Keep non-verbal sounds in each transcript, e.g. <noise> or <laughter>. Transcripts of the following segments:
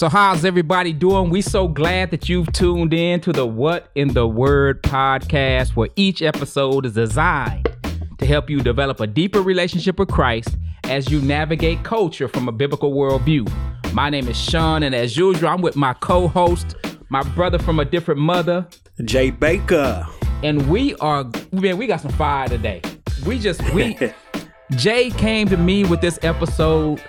So how's everybody doing? We so glad that you've tuned in to the What in the Word podcast, where each episode is designed to help you develop a deeper relationship with Christ as you navigate culture from a biblical worldview. My name is Sean, and as usual, I'm with my co-host, my brother from a different mother, Jay Baker. And we are man, we got some fire today. We just we <laughs> Jay came to me with this episode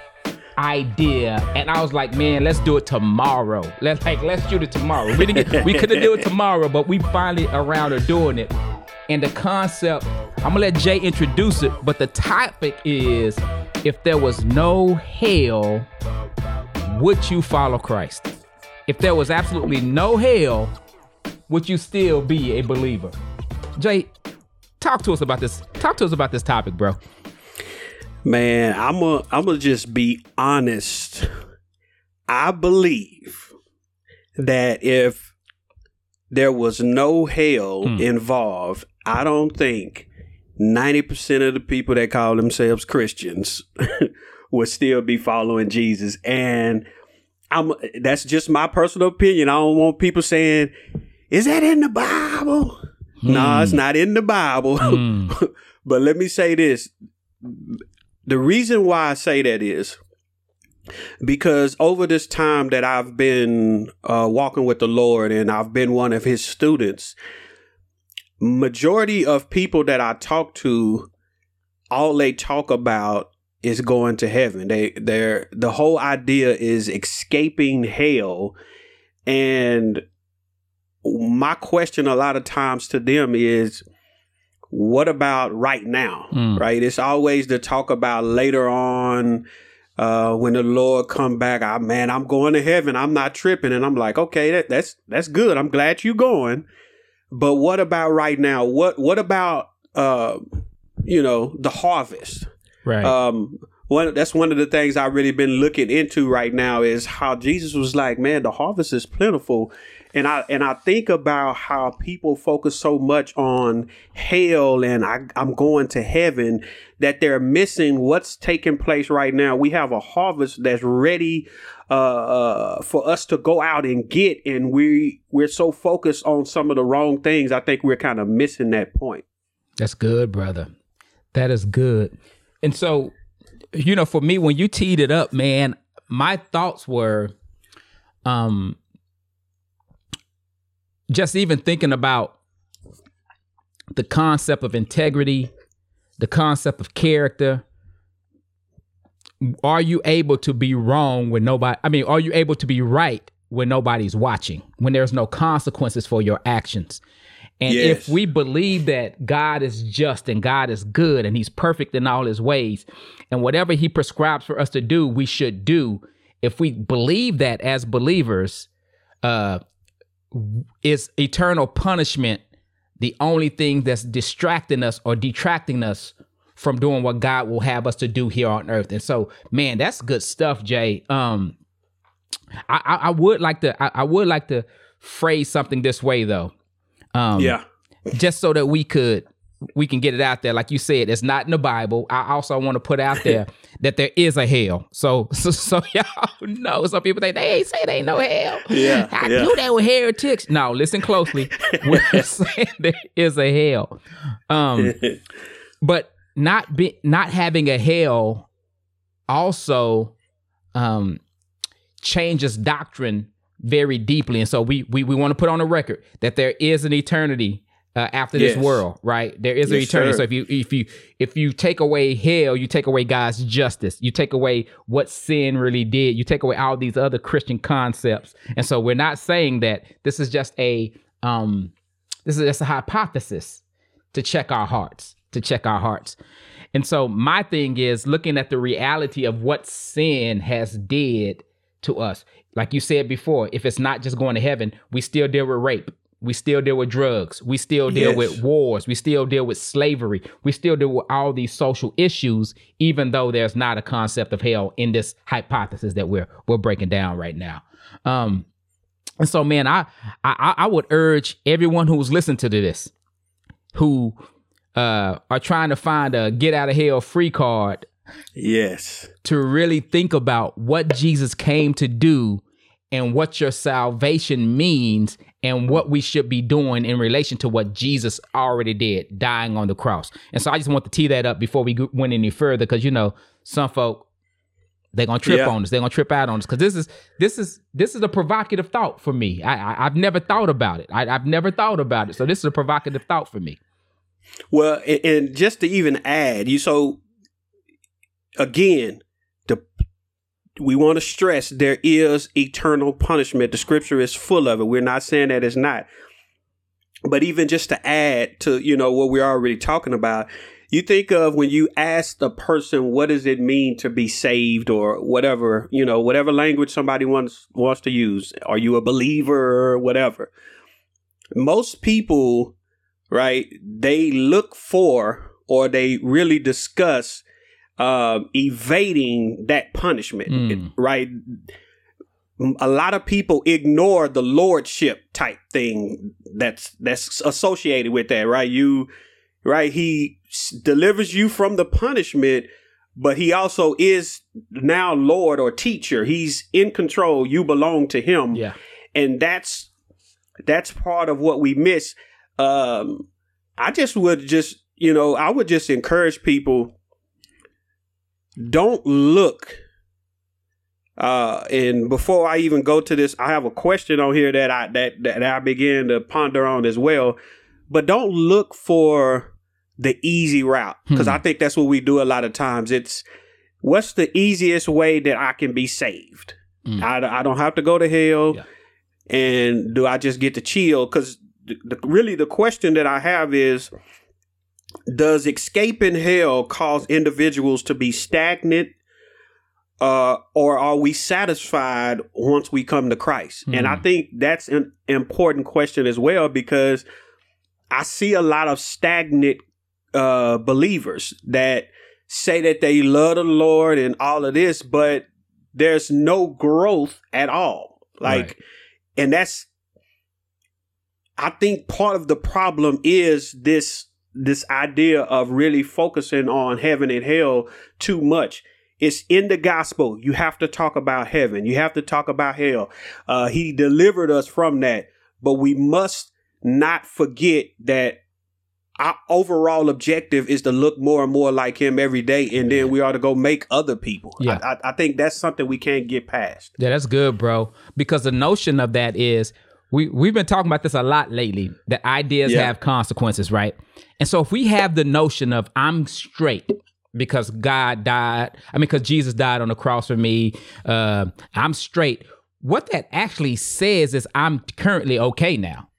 idea, and I was like, man, let's do it tomorrow. Let's like let's shoot it tomorrow. We didn't get, we could have do it tomorrow, but we finally around to doing it. And the concept, I'm gonna let Jay introduce it, but the topic is if there was no hell, would you follow Christ? If there was absolutely no hell, would you still be a believer? Jay, talk to us about this. Talk to us about this topic, bro. Man, I'm gonna I'm gonna just be honest. I believe that if there was no hell mm. involved, I don't think 90% of the people that call themselves Christians <laughs> would still be following Jesus. And I'm that's just my personal opinion. I don't want people saying, "Is that in the Bible?" No, nah, it's hmm. not in the Bible. Mm. <laughs> but let me say this. The reason why I say that is because over this time that I've been uh, walking with the Lord and I've been one of his students, majority of people that I talk to, all they talk about is going to heaven. They they're the whole idea is escaping hell. And my question a lot of times to them is what about right now? Mm. Right? It's always to talk about later on uh, when the Lord come back, I man, I'm going to heaven. I'm not tripping. And I'm like, okay, that, that's that's good. I'm glad you going. But what about right now? What what about uh, you know, the harvest? Right. Um, one that's one of the things I've really been looking into right now is how Jesus was like, man, the harvest is plentiful. And I and I think about how people focus so much on hell and I, I'm going to heaven that they're missing what's taking place right now. We have a harvest that's ready uh, uh, for us to go out and get, and we we're so focused on some of the wrong things. I think we're kind of missing that point. That's good, brother. That is good. And so, you know, for me, when you teed it up, man, my thoughts were, um, just even thinking about the concept of integrity, the concept of character. Are you able to be wrong when nobody, I mean, are you able to be right when nobody's watching, when there's no consequences for your actions? And yes. if we believe that God is just and God is good and he's perfect in all his ways, and whatever he prescribes for us to do, we should do. If we believe that as believers, uh, is eternal punishment the only thing that's distracting us or detracting us from doing what God will have us to do here on earth. And so, man, that's good stuff, Jay. Um, I, I, I would like to I, I would like to phrase something this way though. Um, yeah. Just so that we could we can get it out there. Like you said, it's not in the Bible. I also want to put out there <laughs> that there is a hell. So, so, so <laughs> y'all know some people think they ain't say they ain't no hell. Yeah, I yeah. knew they were heretics. No, listen closely. We're <laughs> saying there is a hell. Um, but not be not having a hell also um changes doctrine very deeply. And so we we, we want to put on the record that there is an eternity uh, after yes. this world, right? There is yes, an eternity. Sir. So if you if you if you take away hell, you take away God's justice. You take away what sin really did. You take away all these other Christian concepts. And so we're not saying that this is just a um this is just a hypothesis to check our hearts, to check our hearts. And so my thing is looking at the reality of what sin has did to us. Like you said before, if it's not just going to heaven, we still deal with rape we still deal with drugs. We still deal yes. with wars. We still deal with slavery. We still deal with all these social issues, even though there's not a concept of hell in this hypothesis that we're we're breaking down right now. Um, and so, man, I I, I would urge everyone who's listening to this, who uh, are trying to find a get out of hell free card, yes, to really think about what Jesus came to do and what your salvation means and what we should be doing in relation to what Jesus already did, dying on the cross. And so I just want to tee that up before we went any further, because you know some folk they're gonna trip yeah. on us. They're gonna trip out on us because this is this is this is a provocative thought for me. I, I have never thought about it. I, have never thought about it. So this is a provocative thought for me. Well, and, and just to even add, you so again, we want to stress there is eternal punishment. The scripture is full of it. We're not saying that it's not. But even just to add to, you know, what we're already talking about, you think of when you ask the person what does it mean to be saved or whatever, you know, whatever language somebody wants wants to use. Are you a believer or whatever? Most people, right, they look for or they really discuss uh, evading that punishment, mm. right? A lot of people ignore the lordship type thing that's that's associated with that, right? You, right? He delivers you from the punishment, but he also is now Lord or teacher. He's in control. You belong to him. Yeah, and that's that's part of what we miss. Um, I just would just you know I would just encourage people don't look uh, and before I even go to this, I have a question on here that I that, that I began to ponder on as well. But don't look for the easy route because hmm. I think that's what we do a lot of times. It's what's the easiest way that I can be saved. Mm. I, I don't have to go to hell, yeah. and do I just get to chill? Because the, the, really the question that I have is does escaping hell cause individuals to be stagnant uh, or are we satisfied once we come to Christ? Mm. And I hmm. think that's an important question as well because I see a lot of stagnant uh, believers that say that they love the Lord and all of this, but there's no growth at all. Like, right. and that's, I think part of the problem is this this idea of really focusing on heaven and hell too much. It's in the gospel. You have to talk about heaven. You have to talk about hell. Uh, he delivered us from that, but we must not forget that our overall objective is to look more and more like him every day, and then we ought to go make other people. Yeah. I, I, I think that's something we can't get past. Yeah, that's good, bro. Because the notion of that is we we've been talking about this a lot lately. That ideas yeah. have consequences, right? And so if we have the notion of I'm straight because God died, I mean, because Jesus died on the cross for me, uh, I'm straight. What that actually says is I'm currently okay now,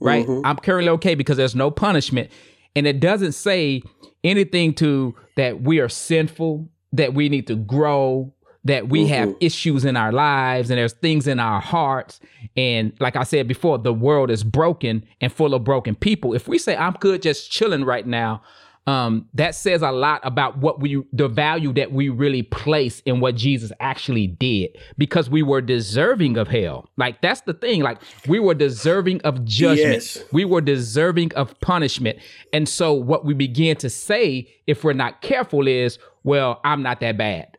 right? Mm-hmm. I'm currently okay because there's no punishment, and it doesn't say anything to that we are sinful, that we need to grow, that we mm-hmm. have issues in our lives and there's things in our hearts. And like I said before, the world is broken and full of broken people. If we say, I'm good just chilling right now, um, that says a lot about what we, the value that we really place in what Jesus actually did because we were deserving of hell. Like that's the thing. Like we were deserving of judgment. Yes. We were deserving of punishment. And so what we begin to say, if we're not careful, is, well, I'm not that bad.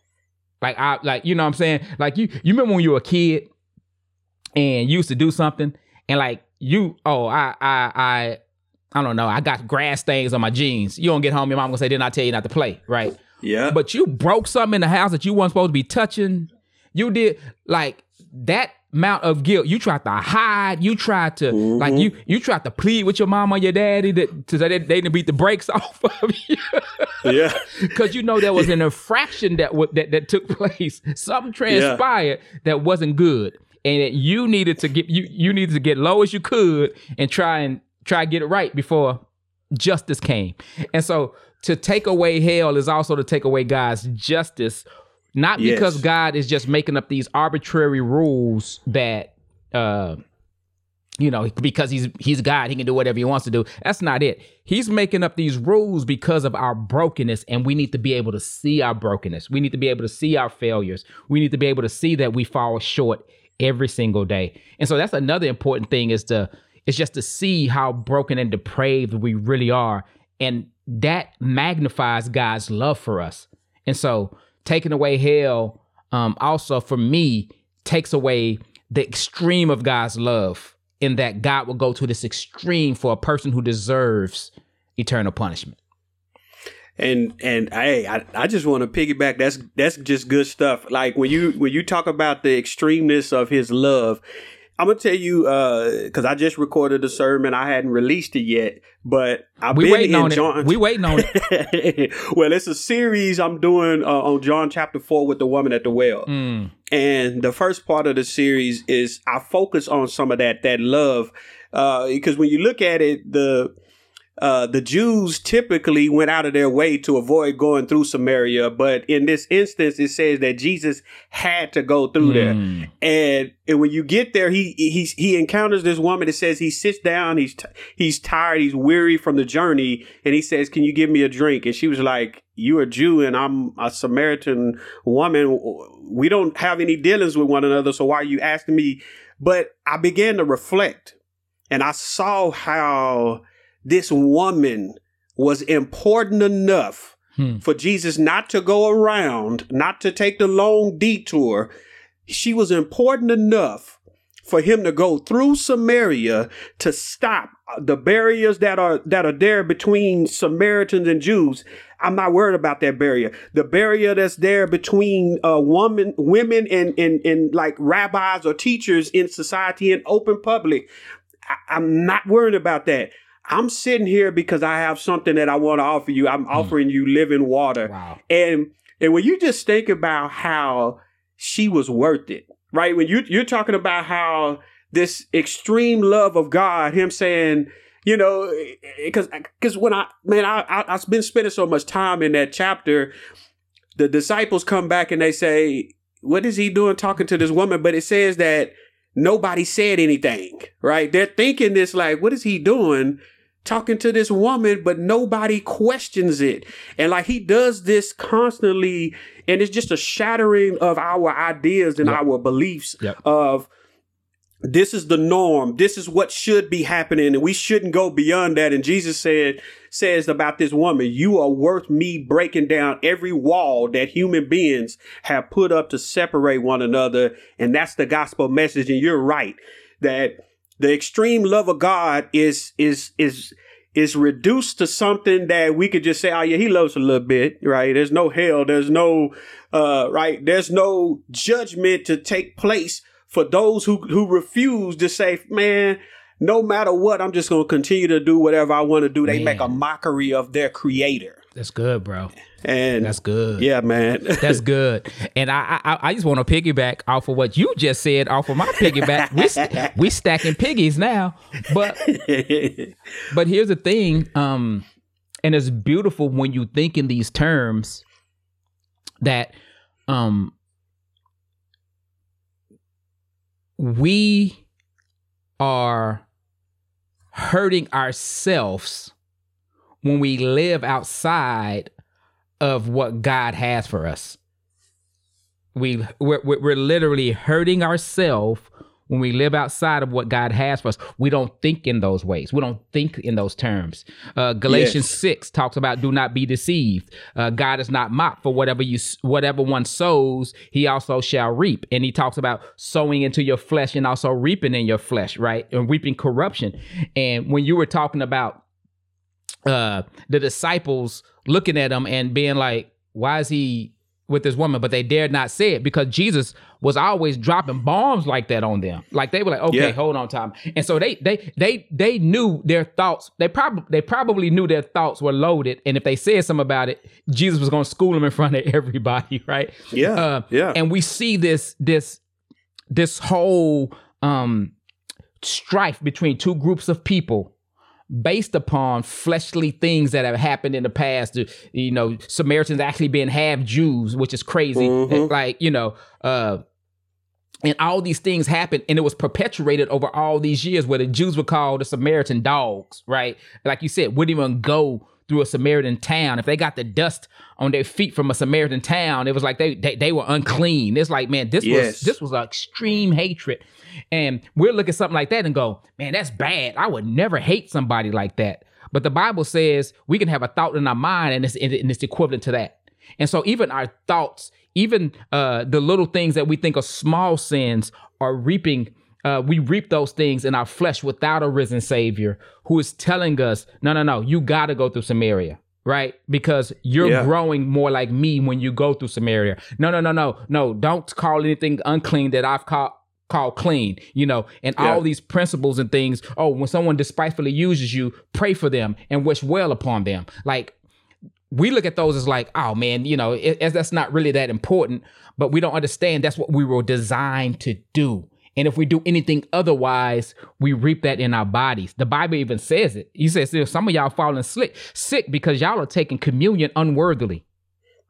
Like I like you know what I'm saying? Like you you remember when you were a kid and you used to do something and like you oh I I I I don't know, I got grass stains on my jeans. You don't get home, your mom gonna say, Didn't I tell you not to play? Right? Yeah. But you broke something in the house that you weren't supposed to be touching. You did like that amount of guilt. You tried to hide. You tried to mm-hmm. like you you tried to plead with your mom or your daddy that to say they, they didn't beat the brakes <laughs> off of you. yeah, <laughs> because you know there was an infraction that w- that that took place. Something transpired yeah. that wasn't good, and that you needed to get you you needed to get low as you could and try and try to get it right before justice came. And so to take away hell is also to take away God's justice not yes. because God is just making up these arbitrary rules that uh you know, because he's he's God, he can do whatever he wants to do. That's not it. He's making up these rules because of our brokenness, and we need to be able to see our brokenness. We need to be able to see our failures. We need to be able to see that we fall short every single day. And so that's another important thing is to it's just to see how broken and depraved we really are. And that magnifies God's love for us. And so taking away hell um, also for me takes away the extreme of God's love in that God will go to this extreme for a person who deserves eternal punishment. And and hey, I, I just want to piggyback. That's that's just good stuff. Like when you when you talk about the extremeness of His love, I'm gonna tell you because uh, I just recorded a sermon. I hadn't released it yet, but I've we been waiting in on John. it. We waiting on it. <laughs> well, it's a series I'm doing uh, on John chapter four with the woman at the well, Mm. and the first part of the series is I focus on some of that that love because when you look at it, the uh, the Jews typically went out of their way to avoid going through Samaria, but in this instance, it says that Jesus had to go through there. Mm. And, and when you get there, he he he encounters this woman. It says he sits down. He's t- he's tired. He's weary from the journey, and he says, "Can you give me a drink?" And she was like, "You are a Jew, and I'm a Samaritan woman. We don't have any dealings with one another. So why are you asking me?" But I began to reflect, and I saw how this woman was important enough Hmm. for Jesus not to go around, not to take the long detour. She was important enough for him to go through Samaria to stop the barriers that are that are there between Samaritans and Jews. I'm not worried about that barrier. The barrier that's there between uh, woman, women, and, and and like rabbis or teachers in society in open public. I, I'm not worried about that. I'm sitting here because I have something that I want to offer you. I'm mm. offering you living water. Wow. And and when you just think about how she was worth it, right? When you you're talking about how this extreme love of God, him saying, you know, eh, eh, because because when I man, I, I I've been spending so much time in that chapter. The disciples come back and they say, "What is he doing talking to this woman?" But it says that nobody said anything, right? They're thinking this like, "What is he doing?" talking to this woman, but nobody questions it. And like he does this constantly, and it's just a shattering of our ideas and Yep. our beliefs Yep. of this is the norm. This is what should be happening, and we shouldn't go beyond that. And Jesus said, says about this woman, you are worth me breaking down every wall that human beings have put up to separate one another. And that's the gospel message. And you're right that the extreme love of God is is is is reduced to something that we could just say, oh yeah, he loves a little bit, right? There's no hell, there's no uh right, there's no judgment to take place for those who who refuse to say, man, no matter what, I'm just gonna continue to do whatever I want to do. They make a mockery of their creator. That's good, bro. And That's good. yeah, man. <laughs> That's good. And I, I I just want to piggyback off of what you just said, off of my piggyback. we <laughs> we stacking piggies now. But <laughs> but here's the thing, um, and it's beautiful when you think in these terms that um we are hurting ourselves when we live outside of what God has for us. We we're, we're literally hurting ourselves when we live outside of what God has for us. We don't think in those ways. We don't think in those terms. Uh, Galatians Yes. six talks about do not be deceived. Uh, God is not mocked for whatever you whatever one sows, he also shall reap. And he talks about sowing into your flesh and also reaping in your flesh, right? And reaping corruption. And when you were talking about uh the disciples looking at him and being like why is he with this woman but they dared not say it because jesus was always dropping bombs like that on them. Like they were like okay Yeah. hold on time and so they they they they knew their thoughts. They probably they probably knew their thoughts were loaded. And if they said something about it jesus was going to school them in front of <laughs> everybody right? Yeah, uh, yeah. and we see this this this whole um strife between two groups of people based upon fleshly things that have happened in the past. You know samaritans actually being half jews which is crazy. Mhm. like you know uh and all these things happened and it was perpetuated over all these years where the jews were called the samaritan dogs right? Like you said wouldn't even go through a samaritan town. If they got the dust on their feet from a samaritan town it was like they they, they were unclean. It's like man this Yes. was this was an extreme hatred. And we're looking at something like that and go man that's bad. I would never hate somebody like that. But the bible says we can have a thought in our mind and it's, and it's equivalent to that. And so even our thoughts, even uh, the little things that we think are small sins are reaping uh, we reap those things in our flesh without a risen Savior who is telling us, no, no, no, you got to go through Samaria, right? Because you're yeah. growing more like me when you go through Samaria. No, no, no, no, no, don't call anything unclean that I've called called clean, you know, and yeah. all these principles and things. Oh, when someone despitefully uses you, pray for them and wish well upon them. Like we look at those as like, oh man, you know, it, that's not really that important, but we don't understand that's what we were designed to do. And if we do anything otherwise, we reap that in our bodies. The Bible even says it. He says some of y'all falling sick, sick because y'all are taking communion unworthily.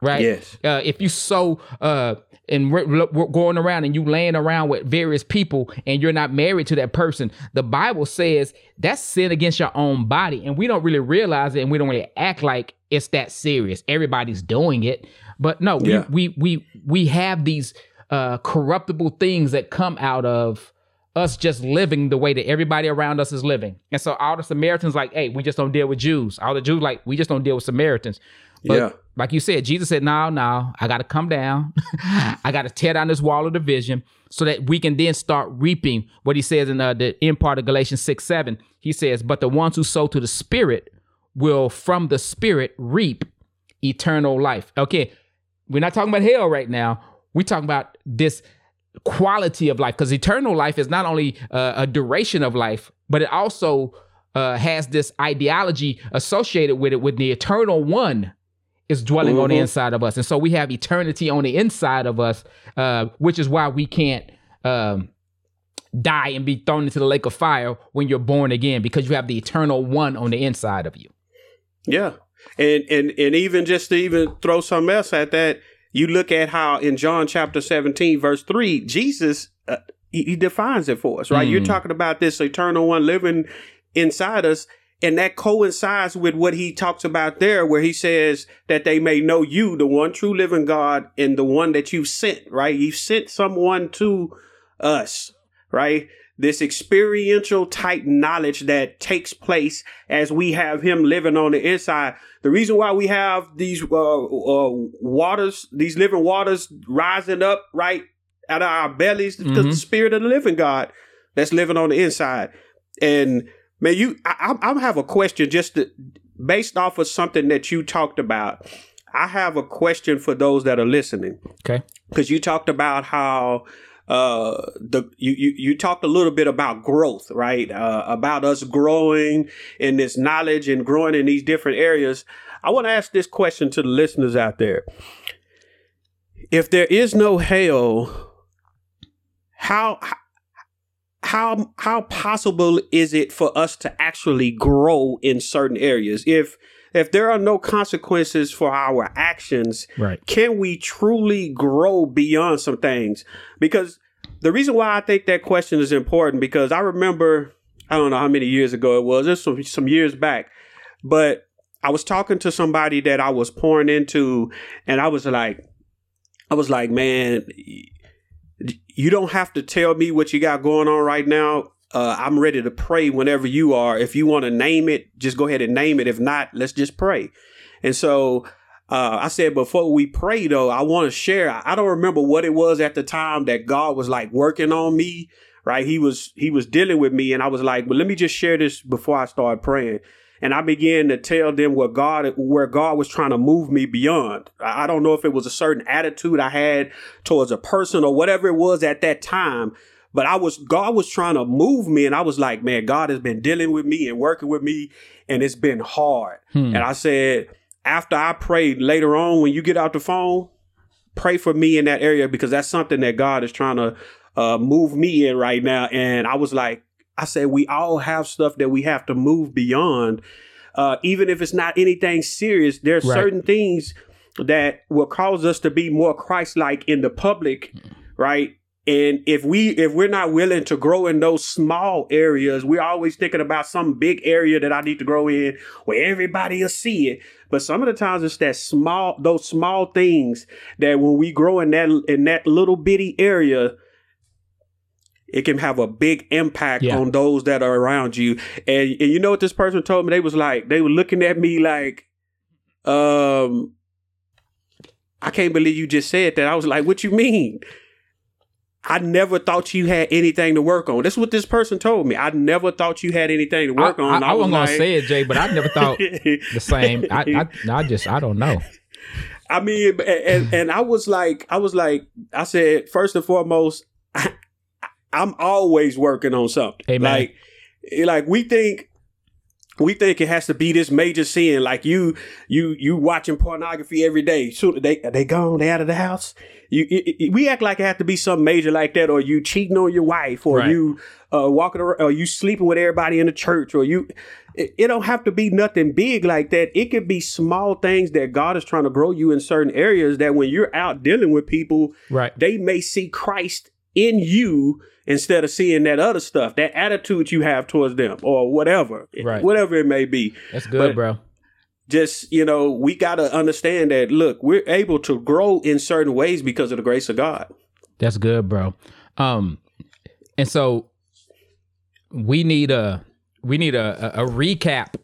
Right. Yes. Uh, if you sow uh, and we're, we're going around and you laying around with various people and you're not married to that person, the Bible says that's sin against your own body, and we don't really realize it, and we don't really act like it's that serious. Everybody's doing it, but no, yeah. we we we we have these uh, corruptible things that come out of us just living the way that everybody around us is living. And so all the Samaritans like, hey, we just don't deal with Jews. All the Jews like, we just don't deal with Samaritans. But yeah. like you said, Jesus said, no, no, I got to come down. <laughs> I got to tear down this wall of division so that we can then start reaping what he says in uh, the end part of Galatians 6, 7. He says, but the ones who sow to the Spirit will from the Spirit reap eternal life. Okay, we're not talking about hell right now we talk about this quality of life because eternal life is not only uh, a duration of life, but it also uh, has this ideology associated with it, with the eternal one is dwelling mm-hmm. on the mm-hmm. inside of us. And so we have eternity on the inside of us, uh, which is why we can't um, die and be thrown into the lake of fire when you're born again, because you have the eternal one on the inside of you. Yeah. And and and even just to even throw something else at that, you look at how in John chapter 17, verse 3, Jesus, uh, he, he, defines it for us, right? Mm. You're talking about this eternal one living inside us. And that coincides with what he talks about there, where he says that they may know you, the one true living God, and the one that you sent, right? You sent someone to us, right? This experiential type knowledge that takes place as we have him living on the inside. The reason why we have these uh, uh, waters, these living waters rising up right out of our bellies, because mm-hmm. the spirit of the living God that's living on the inside. And man, you, I, I have a question just to, based off of something that you talked about. I have a question for those that are listening. Okay. Because you talked about how uh the you, you you talked a little bit about growth right? Uh, about us growing in this knowledge and growing in these different areas. I want to ask this question to the listeners out there. If there is no hell how how how possible is it for us to actually grow in certain areas? If if there are no consequences for our actions, right. can we truly grow beyond some things? Because the reason why I think that question is important because I remember I don't know how many years ago it was, it's some some years back, but I was talking to somebody that I was pouring into, and I was like, I was like, man, you don't have to tell me what you got going on right now uh, I'm ready to pray whenever you are. If you want to name it, just go ahead and name it. If not, let's just pray. And so uh, I said, before we pray, though, I want to share. I don't remember what it was at the time that God was like working on me. Right, he was he was dealing with me, and I was like, "Well, let me just share this before I start praying." And I began to tell them what God, where God was trying to move me beyond. I don't know if it was a certain attitude I had towards a person or whatever it was at that time, but I was, God was trying to move me. And I was like, man, God has been dealing with me and working with me. And it's been hard. Hmm. And I said, after I prayed later on, when you get out the phone, pray for me in that area because that's something that God is trying to uh, move me in right now. And I was like, I said, we all have stuff that we have to move beyond. Uh, even if it's not anything serious, there are right. certain things that will cause us to be more Christ like in the public, right? And if we if we're not willing to grow in those small areas, we're always thinking about some big area that I need to grow in where everybody will see it. But some of the times it's that small those small things that when we grow in that in that little bitty area, it can have a big impact yeah. on those that are around you. And, and you know what this person told me? They was like, they were looking at me like, um, I can't believe you just said that. I was like, what you mean? I never thought you had anything to work on. That's what this person told me. I never thought you had anything to work I, on. I, I, was wasn't like, gonna say it, Jay, but I never thought <laughs> the same. I, I, I just, I don't know. I mean, and, and I was like, I was like, I said, first and foremost, I, <laughs> I'm always working on something. Amen. Like, like we think we think it has to be this major sin, like you, you, you watching pornography every day. So they they gone, they out of the house. You, it, it, we act like it has to be something major like that, or you cheating on your wife, or Right. you uh, walking around, or you sleeping with everybody in the church, or you. It, it don't have to be nothing big like that. It could be small things that God is trying to grow you in certain areas. That when you're out dealing with people, Right. they may see Christ in you instead of seeing that other stuff, that attitude you have towards them, or whatever, Right. whatever it may be. That's good, But- bro. Just you know, we got to understand that. Look, we're able to grow in certain ways because of the grace of God. That's good, bro. Um, and so we need a we need a, a, a recap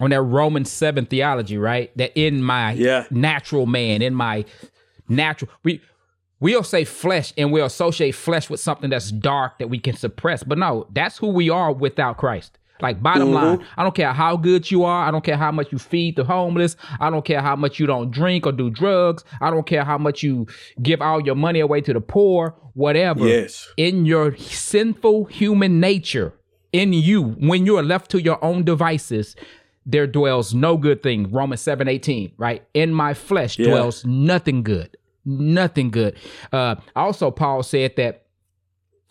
on that Romans seven theology, right? That in my Yeah. natural man, in my natural we we'll say flesh and we'll associate flesh with something that's dark that we can suppress. But no, that's who we are without Christ. Like bottom mm-hmm. line, I don't care how good you are. I don't care how much you feed the homeless. I don't care how much you don't drink or do drugs. I don't care how much you give all your money away to the poor, whatever. Yes. In your sinful human nature, in you, when you are left to your own devices, there dwells no good thing. Romans 7 18, right? In my flesh Yeah. dwells nothing good. Nothing good. Uh also Paul said that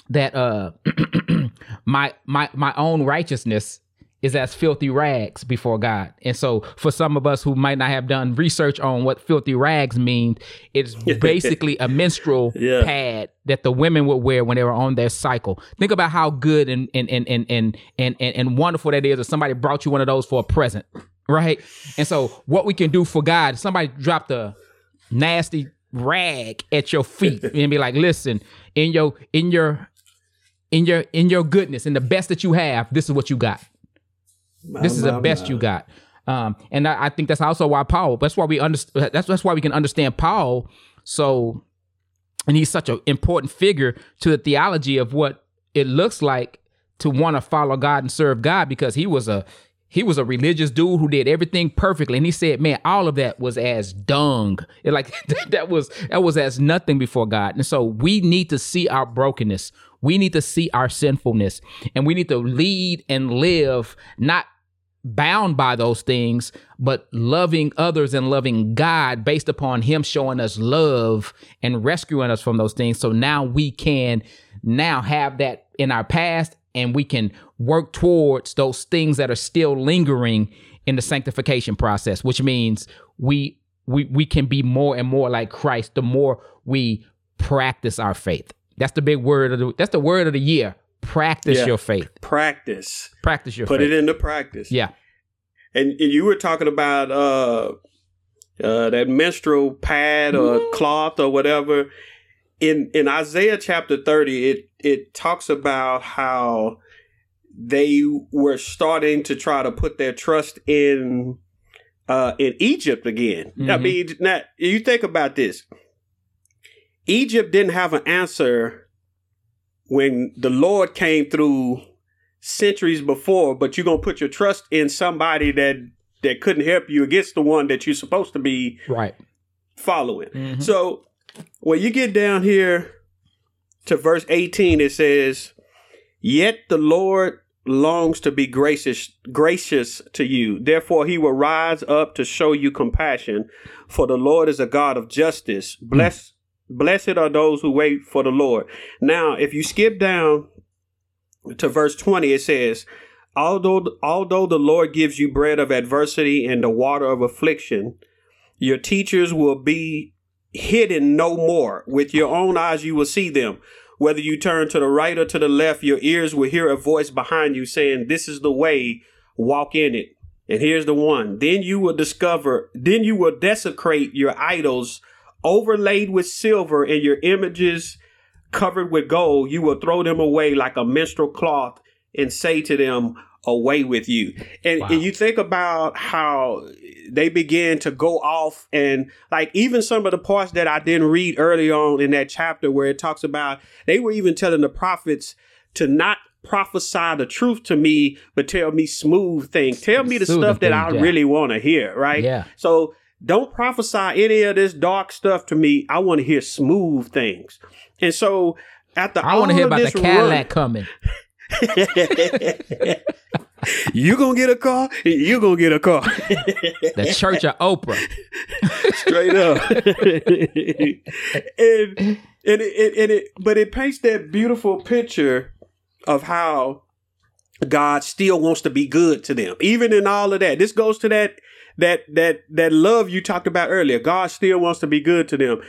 that uh <clears throat> my my my own righteousness is as filthy rags before God. And so for some of us who might not have done research on what filthy rags means, it's <laughs> basically a menstrual <laughs> Yeah. pad that the women would wear when they were on their cycle. Think about how good and and and and and and, and, and wonderful that is if somebody brought you one of those for a present. Right? And so what we can do for God, somebody dropped a nasty rag at your <laughs> feet and be like, listen, in your in your in your in your goodness, in the best that you have, this is what you got. This is the best you got. Um, and I, I think that's also why Paul. That's why we understand. That's that's why we can understand Paul. So, and he's such an important figure to the theology of what it looks like to want to follow God and serve God because he was a he was a religious dude who did everything perfectly and he said man all of that was as dung. It <laughs> like that was that was as nothing before god. And so we need to see our brokenness. We need to see our sinfulness and we need to lead and live not bound by those things but loving others and loving god based upon him showing us love and rescuing us from those things. So now we can now have that in our past and we can work towards those things that are still lingering in the sanctification process which means we we we can be more and more like Christ the more we practice our faith that's the big word of the that's the word of the year practice Yeah. your faith Practice. practice your Put faith it into practice. yeah And, and you were talking about uh, uh, that menstrual pad or Mm-hmm. cloth or whatever. In in Isaiah chapter thirty, it it talks about how they were starting to try to put their trust in uh, in Egypt again. I Mhm. mean, now you think about this. Egypt didn't have an answer when the Lord came through centuries before, but you're gonna put your trust in somebody that that couldn't help you against the one that you're supposed to be right following. Mhm. So when you get down here to verse 18, it says, Yet the Lord longs to be gracious gracious to you. Therefore he will rise up to show you compassion, for the Lord is a God of justice. Hmm. Bless blessed are those who wait for the Lord. Now, if you skip down to verse 20, it says, Although although the Lord gives you bread of adversity and the water of affliction, your teachers will be hidden no more. With your own eyes, you will see them. Whether you turn to the right or to the left, your ears will hear a voice behind you saying, This is the way, walk in it. And here's the one. Then you will discover, then you will desecrate your idols overlaid with silver and your images covered with gold. You will throw them away like a menstrual cloth and say to them, Away with you. And, Wow. and you think about how they began to go off and like even some of the parts that I didn't read early on in that chapter where it talks about they were even telling the prophets to not prophesy the truth to me, but tell me smooth things. Tell me the stuff that I yeah. really want to hear, right? Yeah. So don't prophesy any of this dark stuff to me. I want to hear smooth things. And so after I want to hear about the Cadillac coming. <laughs> <laughs> you gonna get a car? You gonna get a car? <laughs> The Church of Oprah. straight up. <laughs> and and it, and it but it paints that beautiful picture of how God still wants to be good to them, even in all of that. This goes to that that that that love you talked about earlier. God still wants to be good to them,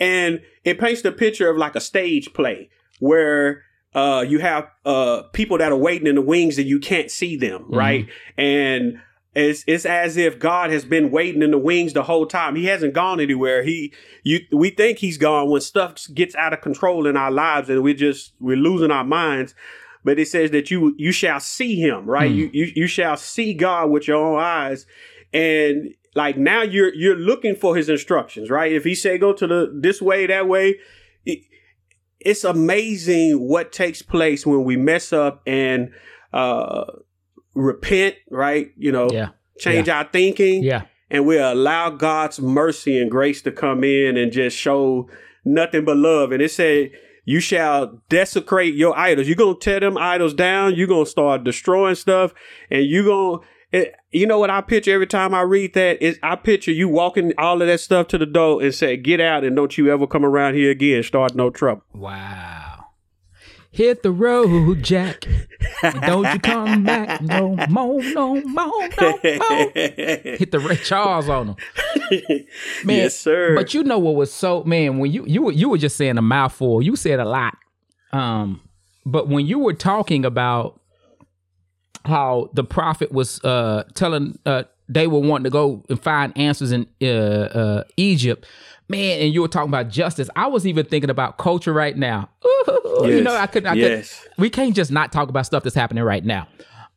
and it paints the picture of like a stage play where uh, you have uh, people that are waiting in the wings and you can't see them, right? And it's it's as if God has been waiting in the wings the whole time. He hasn't gone anywhere. He you we think he's gone when stuff gets out of control in our lives and we just we're losing our minds. But it says that you you shall see him, right? Hmm. You, you you shall see God with your own eyes. And like now you're you're looking for his instructions, right? If he say go to the this way, that way, it, it's amazing what takes place when we mess up and uh repent, right? You know, Yeah. change our thinking Yeah. and we allow God's mercy and grace to come in and just show nothing but love. And it said, you shall desecrate your idols. You're going to tear them idols down. You're going to start destroying stuff. And you're going to, you know what I picture every time I read that is I picture you walking all of that stuff to the door and say, get out and don't you ever come around here again. Start no trouble. Wow. Hit the road, Jack. don't you come back no more, no more, no more. <laughs> Hit the Ray Charles on him. <laughs> Man, yes, sir. But you know what was so man when you you were you were just saying a mouthful. You said a lot. Um, but when you were talking about how the prophet was uh telling uh they were wanting to go and find answers in uh, uh Egypt, man, and you were talking about justice. I was even thinking about culture right now. <laughs> you Yes. know, I couldn't. I Yes. could, we can't just not talk about stuff that's happening right now.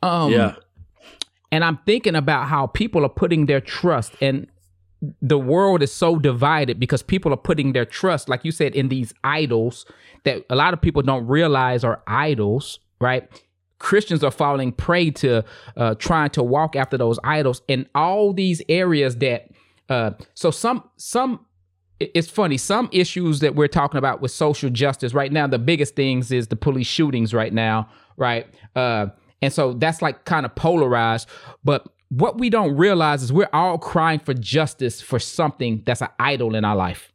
Um, yeah. and I'm thinking about how people are putting their trust and the world is so divided because people are putting their trust, like you said, in these idols that a lot of people don't realize are idols, right? Christians are falling prey to uh, trying to walk after those idols in all these areas that. Uh, so some some it's funny some issues that we're talking about with social justice right now. The biggest things is the police shootings right now, right? Uh, and so that's like kind of polarized. But what we don't realize is we're all crying for justice for something that's an idol in our life.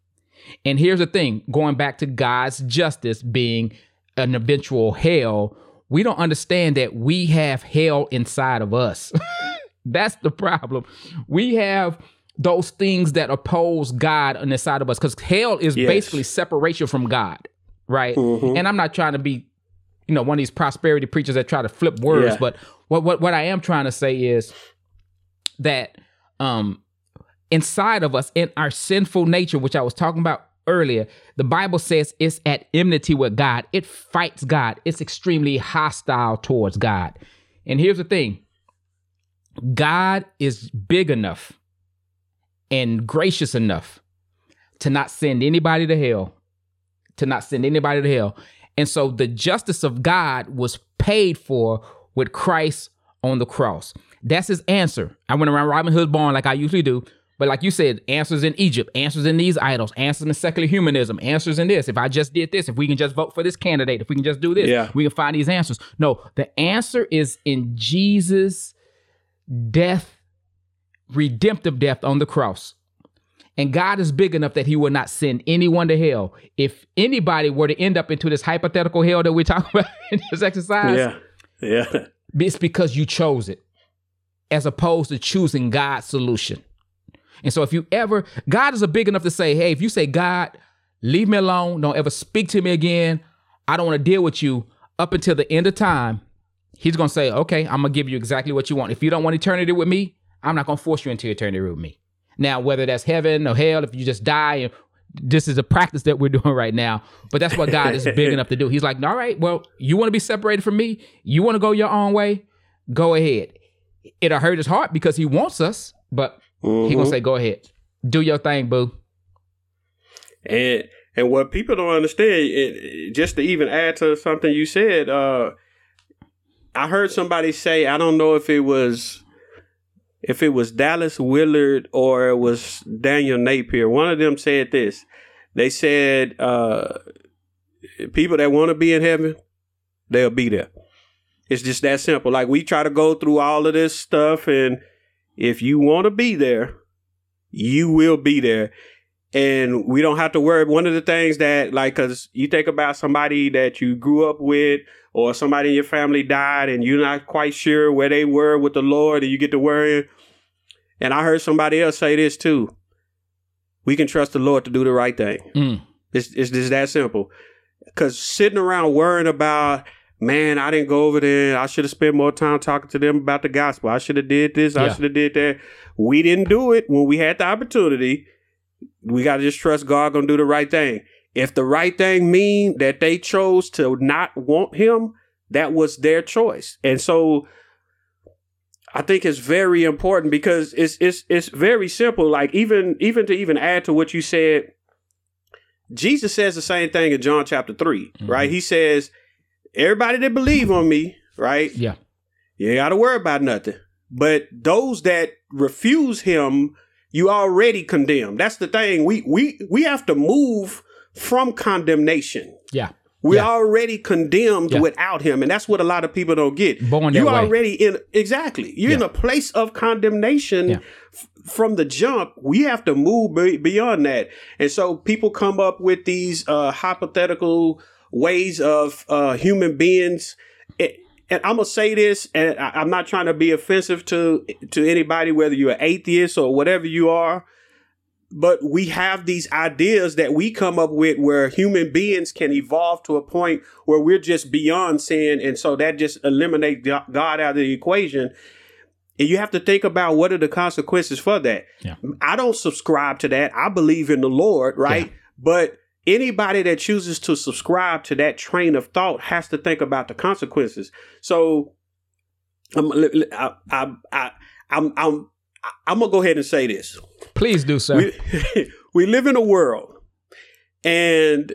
And here's the thing going back to God's justice being an eventual hell, we don't understand that we have hell inside of us. <laughs> That's the problem. We have those things that oppose God on the side of us because hell is Yes. basically separation from God, right? Mhm. And I'm not trying to be, you know, one of these prosperity preachers that try to flip words, Yeah. but what, what what I am trying to say is that um inside of us in our sinful nature which i was talking about earlier the bible says it's at enmity with god. It fights god. It's extremely hostile towards god. And here's the thing. God is big enough and gracious enough to not send anybody to hell to not send anybody to hell. And so the justice of god was paid for with christ on the cross. That's his answer. I went around Robin Hood's barn like I usually do. But like you said, answers in Egypt, answers in these idols, answers in secular humanism, answers in this. If I just did this, if we can just vote for this candidate, if we can just do this, Yeah. we can find these answers. No, the answer is in Jesus' death, redemptive death on the cross. And God is big enough that he will not send anyone to hell. If anybody were to end up into this hypothetical hell that we're talking <laughs> about in this exercise, Yeah. Yeah. it's because you chose it as opposed to choosing God's solution. And so if you ever, God is a big enough to say, hey, if you say, God, leave me alone, don't ever speak to me again, I don't want to deal with you up until the end of time, he's going to say, okay, I'm going to give you exactly what you want. If you don't want eternity with me, I'm not going to force you into eternity with me. Now, whether that's heaven or hell, if you just die and this is a practice that we're <laughs> doing right now, but that's what God is big <laughs> enough to do. He's like, all right, well, you want to be separated from me? You want to go your own way? Go ahead. It'll hurt his heart because he wants us, but Mhm. He gonna say, "Go ahead, do your thing, boo." And and what people don't understand, it- just to even add to something you said, uh, I heard somebody say, I don't know if it was if it was Dallas Willard or it was Daniel Napier. One of them said this. They said, uh, people that want to be in heaven, they'll be there. It's just that simple. Like we try to go through all of this stuff, and if you want to be there, you will be there and we don't have to worry. One of the things that, like, because you think about somebody that you grew up with, or somebody in your family died, and you're not quite sure where they were with the Lord, and you get to worrying. And I heard somebody else say this too. We can trust the Lord to do the right thing. Mm. It's it's just that simple. Because sitting around worrying about, man, I didn't go over there. I should have spent more time talking to them about the gospel. I should have did this. I should have did that. We didn't do it when we had the opportunity. We got to just trust God gonna do the right thing. If the right thing mean that they chose to not want Him, that was their choice. And so, I think it's very important because it's it's it's very simple. Like even even to even add to what you said, Jesus says the same thing in John chapter 3 Mhm. right? He says, "Everybody that believe on me, right? Yeah. You ain't got to worry about nothing. But those that refuse him, you already condemn. That's the thing. We we we have to move from condemnation. Yeah. We Yeah. already condemned Yeah. without him, and that's what a lot of people don't get. Born you already in exactly. You're in a place of condemnation Yeah. f- from the jump. We have to move be- beyond that, and so people come up with these uh, hypothetical ways of uh, human beings. It- and I'm gonna say this, and I, I'm not trying to be offensive to to anybody, whether you're an atheist or whatever you are. But we have these ideas that we come up with where human beings can evolve to a point where we're just beyond sin. And so that just eliminates God out of the equation. And you have to think about what are the consequences for that. Yeah. I don't subscribe to that. I believe in the Lord, right? Yeah. But anybody that chooses to subscribe to that train of thought has to think about the consequences. So I'm, I, I, I, I'm, I'm, I'm gonna go ahead and say this Please do, sir. we, <laughs> we live in a world and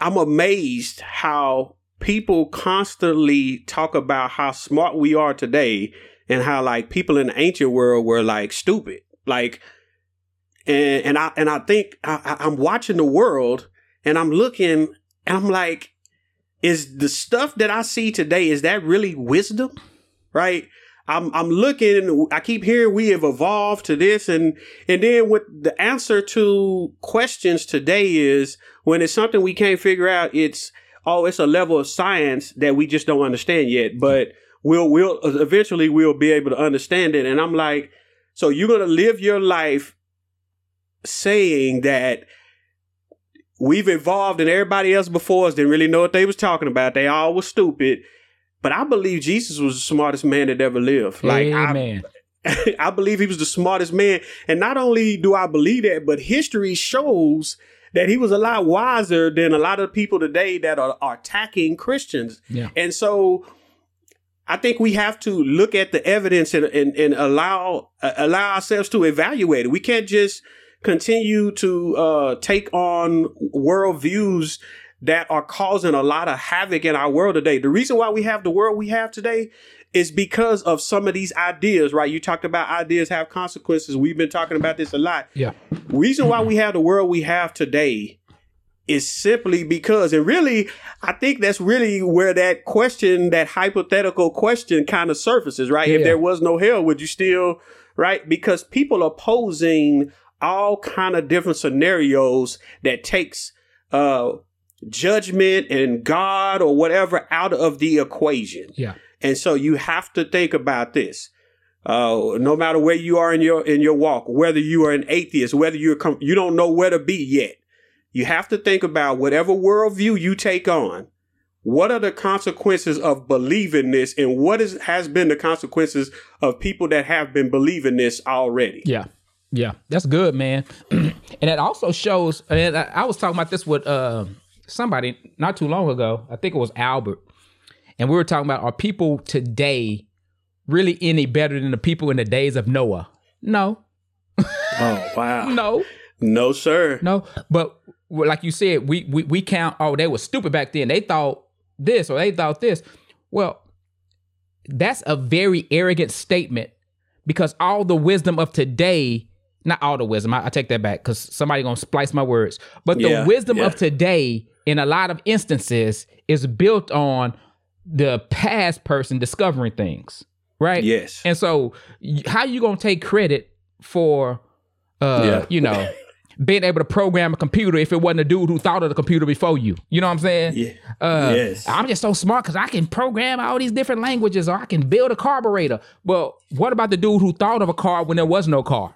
i'm amazed how people constantly talk about how smart we are today and how like people in the ancient world were like stupid like and and i and i think I, I- i'm watching the world and i'm looking and i'm like is the stuff that i see today is that really wisdom right I'm I'm looking. I keep hearing we have evolved to this, and and then what the answer to questions today is when it's something we can't figure out. It's oh, it's a level of science that we just don't understand yet. But we'll we'll eventually we'll be able to understand it. And I'm like, so you're gonna live your life saying that we've evolved and everybody else before us didn't really know what they was talking about. They all was stupid. But I believe Jesus was the smartest man that ever lived. Like I, <laughs> I believe he was the smartest man. And not only do I believe that, but history shows that he was a lot wiser than a lot of people today that are, are attacking Christians. Yeah. And so I think we have to look at the evidence and, and, and allow uh, allow ourselves to evaluate it. We can't just continue to uh, take on worldviews that are causing a lot of havoc in our world today. The reason why we have the world we have today is because of some of these ideas, right? You talked about ideas have consequences. We've been talking about this a lot. Yeah. Reason why we have the world we have today is simply because, and really, I think that's really where that question, that hypothetical question kind of surfaces, right? If there was no hell, would you still, right? Because people are posing all kind of different scenarios that takes, uh, judgment and God or whatever out of the equation. Yeah. And so you have to think about this. Uh, no matter where you are in your in your walk, whether you are an atheist, whether you're com- you don't know where to be yet, you have to think about whatever worldview you take on. What are the consequences of believing this, and what is has been the consequences of people that have been believing this already? Yeah. Yeah. That's good, man. <clears throat> and it also shows, and I, I was talking about this with uh, somebody not too long ago. I think it was Albert. And we were talking about are people today really any better than the people in the days of Noah? No. Oh wow. <laughs> no, No, sir. no. But like you said, we, we we count. Oh, they were stupid back then. They thought this or they thought this. Well, that's a very arrogant statement because all the wisdom of today, not all the wisdom, I, I take that back because somebody gonna splice my words. But the Yeah, wisdom yeah. of today, in a lot of instances, is built on the past person discovering things, right? Yes. And so, how you gonna take credit for, uh, Yeah. you know, <laughs> being able to program a computer if it wasn't a dude who thought of the computer before you? You know what I'm saying? Yeah. Uh, Yes. I'm just so smart because I can program all these different languages, or I can build a carburetor. Well, what about the dude who thought of a car when there was no car?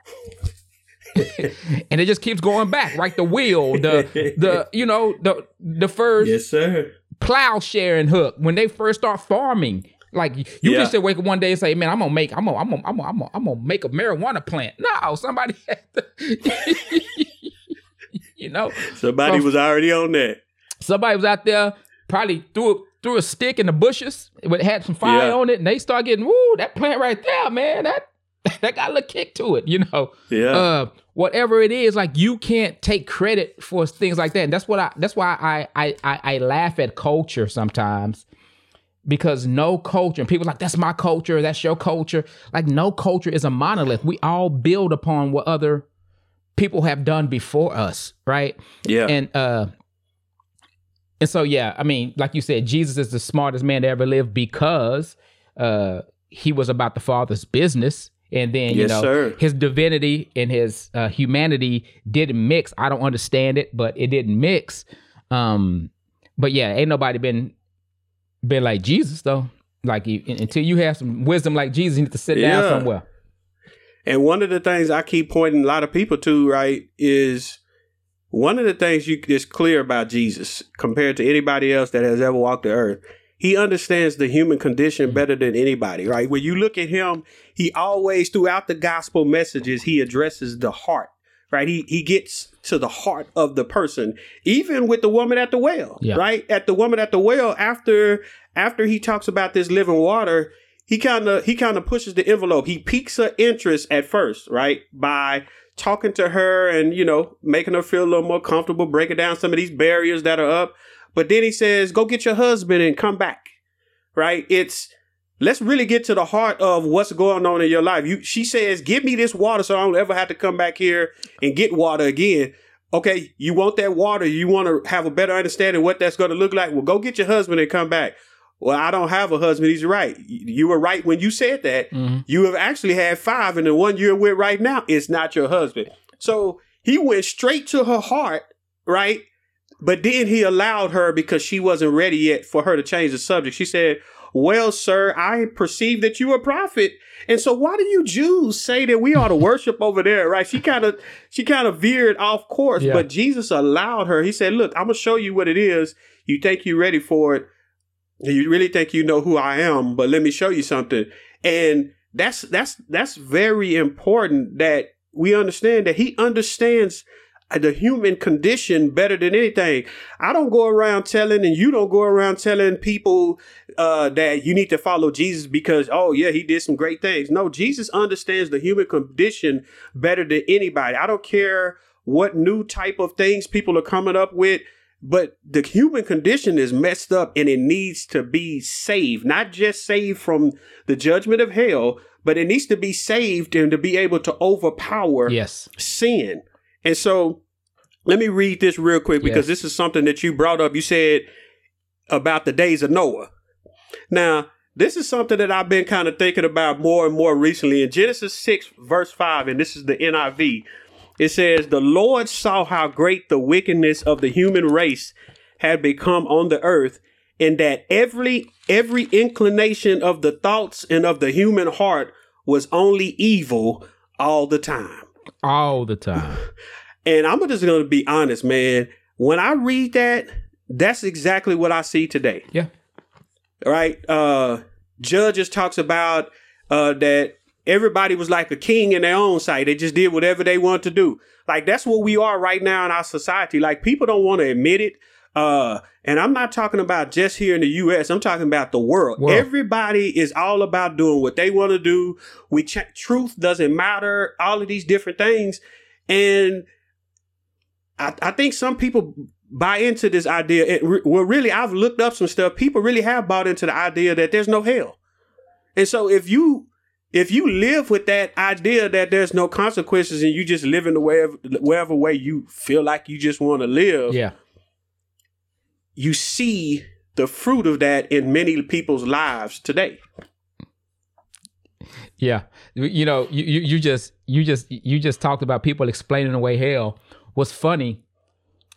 <laughs> and it just keeps going back, right? The wheel, the the you know the the first Yes, sir. plowshare and hook when they first start farming. Like you Yeah. just didn't wake up one day and say, "Man, I'm gonna make, I'm gonna, I'm gonna, I'm gonna, I'm gonna, I'm gonna make a marijuana plant." No, somebody <laughs> had to, <laughs> you know, Somebody Oh. was already on that. somebody was out there probably threw a, threw a stick in the bushes, it had some fire Yeah. on it, and they start getting, "Woo, that plant right there, man, that <laughs> that got a little kick to it," you know. Yeah. Uh, whatever it is, like you can't take credit for things like that. And that's what I. That's why I I I, I laugh at culture sometimes because no culture and people like that's my culture, that's your culture. Like no culture is a monolith. We all build upon what other people have done before us, right? yeah. And uh and so yeah, I mean, like you said, Jesus is the smartest man to ever live because uh he was about the father's business. And then, you Yes, know, sir. his divinity and his uh, humanity didn't mix. I don't understand it, but it didn't mix. Um, but yeah, ain't nobody been been like Jesus though. Like you, until you have some wisdom like Jesus, you need to sit down Yeah. somewhere. And one of the things I keep pointing a lot of people to, right, is one of the things you is clear about Jesus compared to anybody else that has ever walked the earth. He understands the human condition mm-hmm. better than anybody, right? When you look at him, he always throughout the gospel messages, he addresses the heart, right? He he gets to the heart of the person, even with the woman at the well, Yeah. right? At the woman at the well, after after he talks about this living water, he kind of he kind of pushes the envelope. He piques her interest at first, right? By talking to her and you know making her feel a little more comfortable, breaking down some of these barriers that are up. But then he says, "Go get your husband and come back." Right? It's let's really get to the heart of what's going on in your life. You, she says, "Give me this water so I don't ever have to come back here and get water again." Okay, you want that water. You want to have a better understanding what that's going to look like. Well, go get your husband and come back. Well, I don't have a husband. He's right. You were right when you said that. Mhm. You have actually had five, and the one you're with right now is not your husband. So he went straight to her heart, right? But then he allowed her because she wasn't ready yet for her to change the subject. She said, Well, sir, I perceive that you are a prophet. And so why do you Jews say that we ought to worship over there? Right? She kind of she kind of veered off course, Yeah. but Jesus allowed her. He said, Look, I'm gonna show you what it is. You think you're ready for it. You really think you know who I am, but let me show you something. And that's that's that's very important that we understand that he understands the human condition better than anything. I don't go around telling, and you don't go around telling people uh, that you need to follow Jesus because, oh yeah, he did some great things. No, Jesus understands the human condition better than anybody. I don't care what new type of things people are coming up with. But the human condition is messed up and it needs to be saved, not just saved from the judgment of hell, but it needs to be saved and to be able to overpower Yes. sin. And so let me read this real quick because Yes. this is something that you brought up. You said about the days of Noah. Now, this is something that I've been kind of thinking about more and more recently. In Genesis 6, verse 5, and this is the NIV, it says, The Lord saw how great the wickedness of the human race had become on the earth, and that every every inclination of the thoughts and of the human heart was only evil all the time. All the time. <laughs> And I'm just going to be honest, man. When I read that, that's exactly what I see today. Yeah. Right? Uh Judges talks about uh that everybody was like a king in their own sight. They just did whatever they wanted to do. Like that's what we are right now in our society. Like people don't want to admit it. Uh, and I'm not talking about just here in the U.S. I'm talking about the world. World. Everybody is all about doing what they want to do. We ch- truth doesn't matter. All of these different things, and I, I think some people buy into this idea. It, well, really, I've looked up some stuff. People really have bought into the idea that there's no hell, and so if you if you live with that idea that there's no consequences and you just live in the wherever, wherever way you feel like you just want to live, Yeah. You see the fruit of that in many people's lives today. Yeah, you know, you, you you just you just you just talked about people explaining away hell. What's funny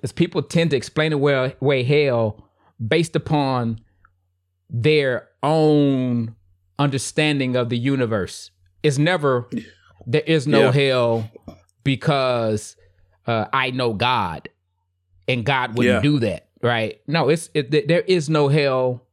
is people tend to explain away, away hell based upon their own understanding of the universe. It's never there is no Yeah. hell because uh, I know God, and God wouldn't Yeah. do that, right? No, it's it, there is no hell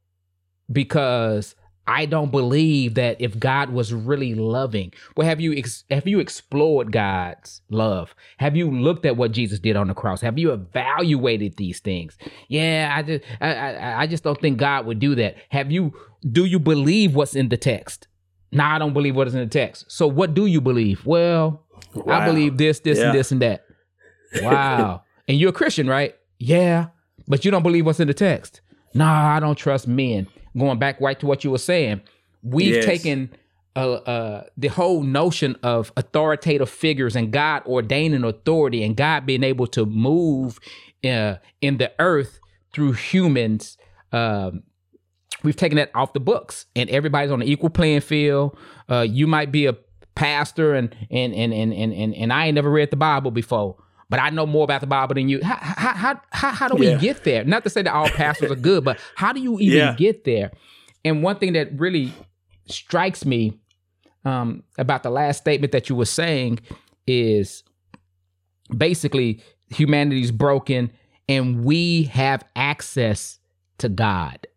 because I don't believe that if God was really loving, well, have you ex- have you explored God's love? Have you looked at what Jesus did on the cross? Have you evaluated these things? Yeah, I just I, I, I just don't think God would do that. Have you? Do you believe what's in the text? No, I don't believe what is in the text. So what do you believe? Well, I believe this, this, Yeah. and this and that. <laughs> Wow. and you're a Christian, right? Yeah. But you don't believe what's in the text. Nah, I don't trust men. Going back right to what you were saying, we've Yes. taken uh, uh, the whole notion of authoritative figures and God ordaining authority and God being able to move uh, in the earth through humans. Um, we've taken that off the books, and everybody's on an equal playing field. Uh, you might be a pastor, and and and and and and, and I ain't never read the Bible before. But I know more about the Bible than you. How how how how, do we Yeah. get there? Not to say that all <laughs> pastors are good, but how do you even Yeah. get there? And one thing that really strikes me um, about the last statement that you were saying is basically humanity's broken and we have access to God.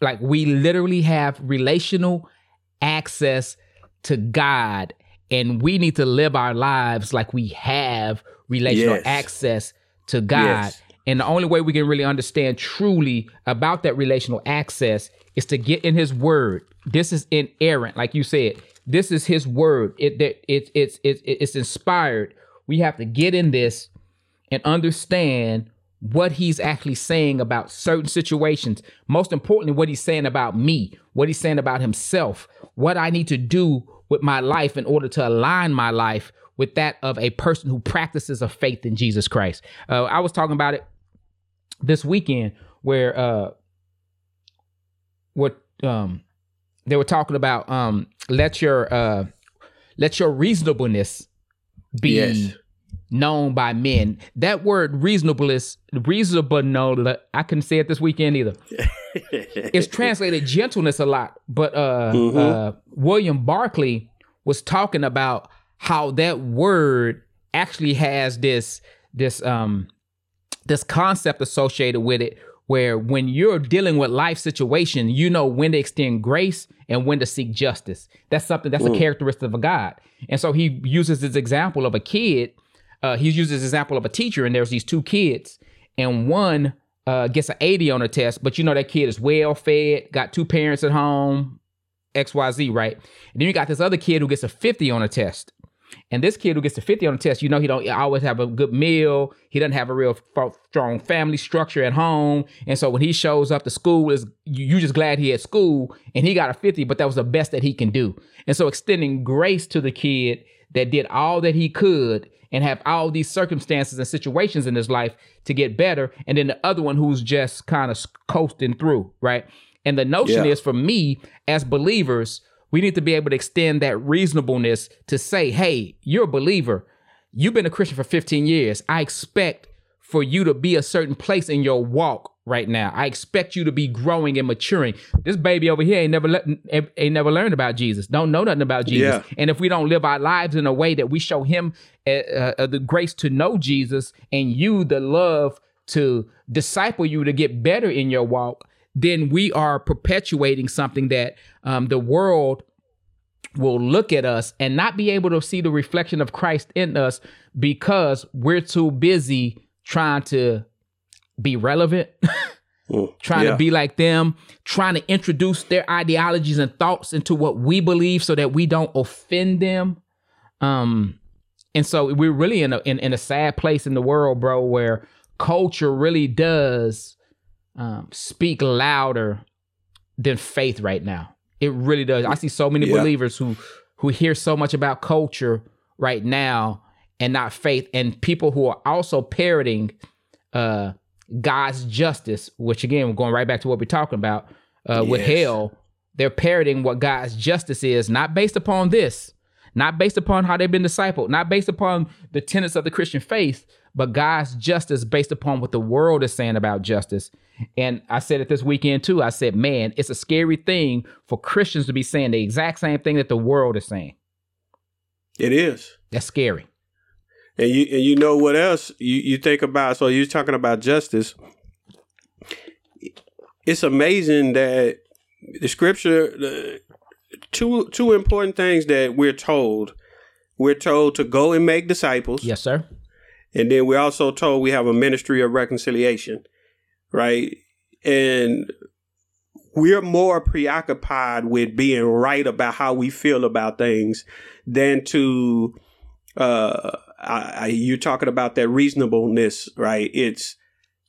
Like we literally have relational access to God and we need to live our lives like we have relational Yes. access to God. Yes. And the only way we can really understand truly about that relational access is to get in His Word. This is inerrant, like you said. This is His Word. It that it's it's it's it's inspired. We have to get in this and understand what He's actually saying about certain situations. Most importantly, what He's saying about me, what He's saying about Himself, what I need to do with my life in order to align my life with that of a person who practices a faith in Jesus Christ. Uh, I was talking about it this weekend where uh what um they were talking about um let your uh let your reasonableness be Yes. Known by men. That word reasonableness reasonable no I couldn't say it this weekend either. <laughs> It's translated gentleness a lot, but uh, Mhm. uh, William Barclay was talking about how that word actually has this this um this concept associated with it where when you're dealing with life situation you know when to extend grace and when to seek justice that's something that's a characteristic of a god and so he uses this example of a kid uh, he uses example of a teacher and there's these two kids and one uh, gets an 80 on a test but you know that kid is well fed got two parents at home xyz right and then you got this other kid who gets a 50 on a test and this kid who gets a 50 on a test, you know, he don't always have a good meal. He doesn't have a real f- strong family structure at home. And so when he shows up to school, is you you just glad he at school and he got a 50, but that was the best that he can do. And so extending grace to the kid that did all that he could and have all these circumstances and situations in his life to get better. And then the other one who's just kind of coasting through, right? And the notion Yeah. is for me as believers, we need to be able to extend that reasonableness to say, hey, you're a believer. You've been a Christian for 15 years. I expect for you to be a certain place in your walk right now. I expect you to be growing and maturing. This baby over here ain't never let, ain't never learned about Jesus. Don't know nothing about Jesus. Yeah. And if we don't live our lives in a way that we show him uh, uh, the grace to know Jesus and you the love to disciple you to get better in your walk, then we are perpetuating something that um, the world will look at us and not be able to see the reflection of Christ in us because we're too busy trying to be relevant, <laughs> Mm, trying yeah. to be like them, trying to introduce their ideologies and thoughts into what we believe so that we don't offend them. Um, and so we're really in a in, in a sad place in the world, bro, where culture really does um, speak louder than faith right now. It really does. I see so many Yeah. believers who who hear so much about culture right now and not faith, and people who are also parroting uh, God's justice, which again, we're going right back to what we're talking about uh, with hell. They're parroting what God's justice is, not based upon this, not based upon how they've been discipled, not based upon the tenets of the Christian faith, but God's justice based upon what the world is saying about justice. And I said it this weekend too. I said, man, it's a scary thing for Christians to be saying the exact same thing that the world is saying. It is. That's scary. And you and you know what else you, you think about? So you're talking about justice. It's amazing that the scripture, the, two two important things that we're told. We're told to go and make disciples, Yes, sir. and then we're also told we have a ministry of reconciliation, right? And we're more preoccupied with being right about how we feel about things than to uh I, I, you're talking about that reasonableness right it's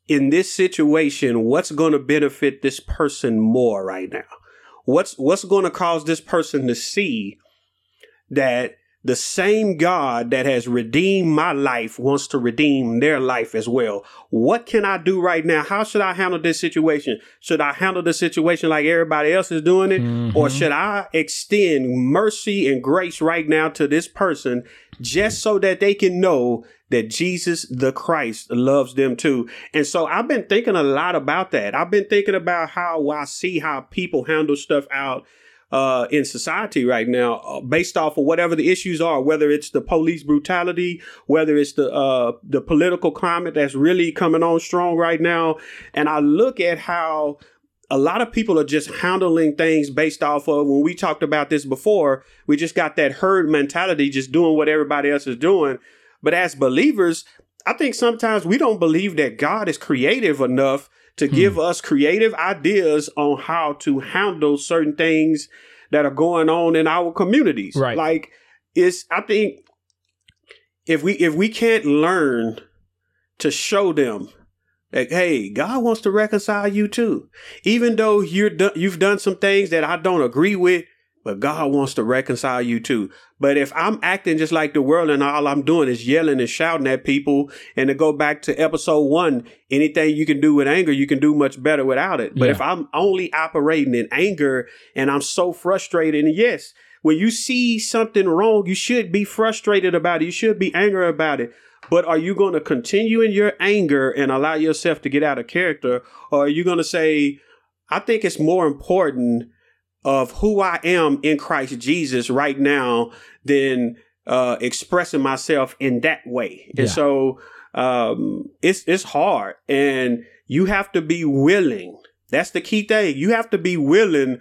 in this situation what's going to benefit this person more right now what's what's going to cause this person to see that the same God that has redeemed my life wants to redeem their life as well. What can I do right now? How should I handle this situation? Should I handle the situation like everybody else is doing it? Or Mhm. should I extend mercy and grace right now to this person just so that they can know that Jesus the Christ loves them too? And so I've been thinking a lot about that. I've been thinking about how I see how people handle stuff out uh, in society right now, uh, based off of whatever the issues are, whether it's the police brutality, whether it's the uh, the political climate that's really coming on strong right now, and I look at how a lot of people are just handling things based off of when we talked about this before. We just got that herd mentality, just doing what everybody else is doing. But as believers, I think sometimes we don't believe that God is creative enough to hmm. give us creative ideas on how to handle certain things that are going on in our communities. Right. Like it's I think if we if we can't learn to show them that hey, God wants to reconcile you too. Even though you're do- you've done some things that I don't agree with, but God wants to reconcile you too. But if I'm acting just like the world and all I'm doing is yelling and shouting at people, and to go back to episode one, anything you can do with anger, you can do much better without it. But Yeah. if I'm only operating in anger and I'm so frustrated, and yes, when you see something wrong, you should be frustrated about it. You should be angry about it. But are you going to continue in your anger and allow yourself to get out of character? Or are you going to say, I think it's more important of who I am in Christ Jesus right now than uh, expressing myself in that way. And so um, it's it's hard, and you have to be willing. That's the key thing. You have to be willing.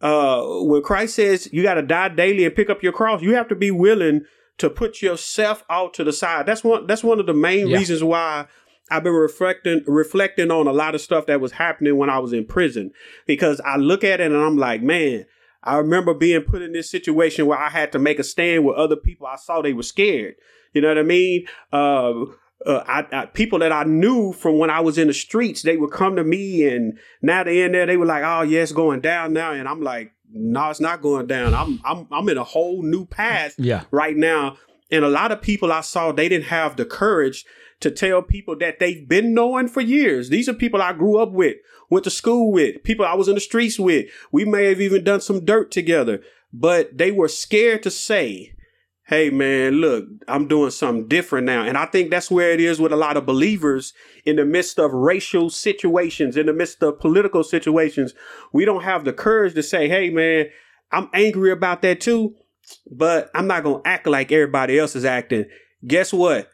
Uh, when Christ says you got to die daily and pick up your cross, you have to be willing to put yourself out to the side. That's one. That's one of the main Yeah. reasons why I've been reflecting reflecting on a lot of stuff that was happening when I was in prison because I look at it and I'm like, man, I remember being put in this situation where I had to make a stand with other people. I saw they were scared. You know what I mean? Uh, uh, I, I, people that I knew from when I was in the streets, they would come to me, and now they're in there. They were like, "Oh, yeah, it's going down now," and I'm like, "No, it's not going down. I'm I'm I'm in a whole new path Yeah. right now." And a lot of people I saw, they didn't have the courage to tell people that they've been knowing for years. These are people I grew up with, went to school with, people I was in the streets with. We may have even done some dirt together, but they were scared to say, Hey man, look, I'm doing something different now. And I think that's where it is with a lot of believers in the midst of racial situations, in the midst of political situations. We don't have the courage to say, Hey man, I'm angry about that too, but I'm not going to act like everybody else is acting. Guess what?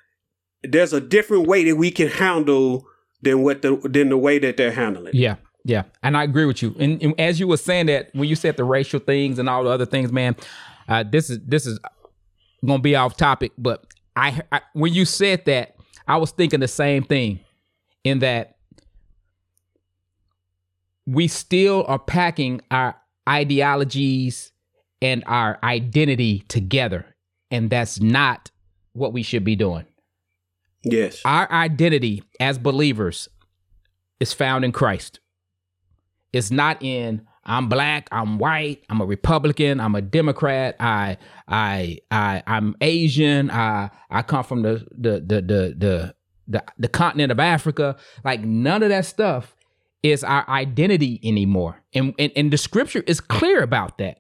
There's a different way that we can handle than what the than the way that they're handling. Yeah, yeah, and I agree with you. And, and as you were saying that, when you said the racial things and all the other things, man, uh, this is this is gonna be off topic, but I, I when you said that, I was thinking the same thing. In that we still are packing our ideologies and our identity together. And that's not what we should be doing. Yes. Our identity as believers is found in Christ. It's not in I'm black, I'm white, I'm a Republican, I'm a Democrat, I I I I'm Asian, I I come from the the the the the the, the continent of Africa. Like none of that stuff is our identity anymore. And and, and the scripture is clear about that.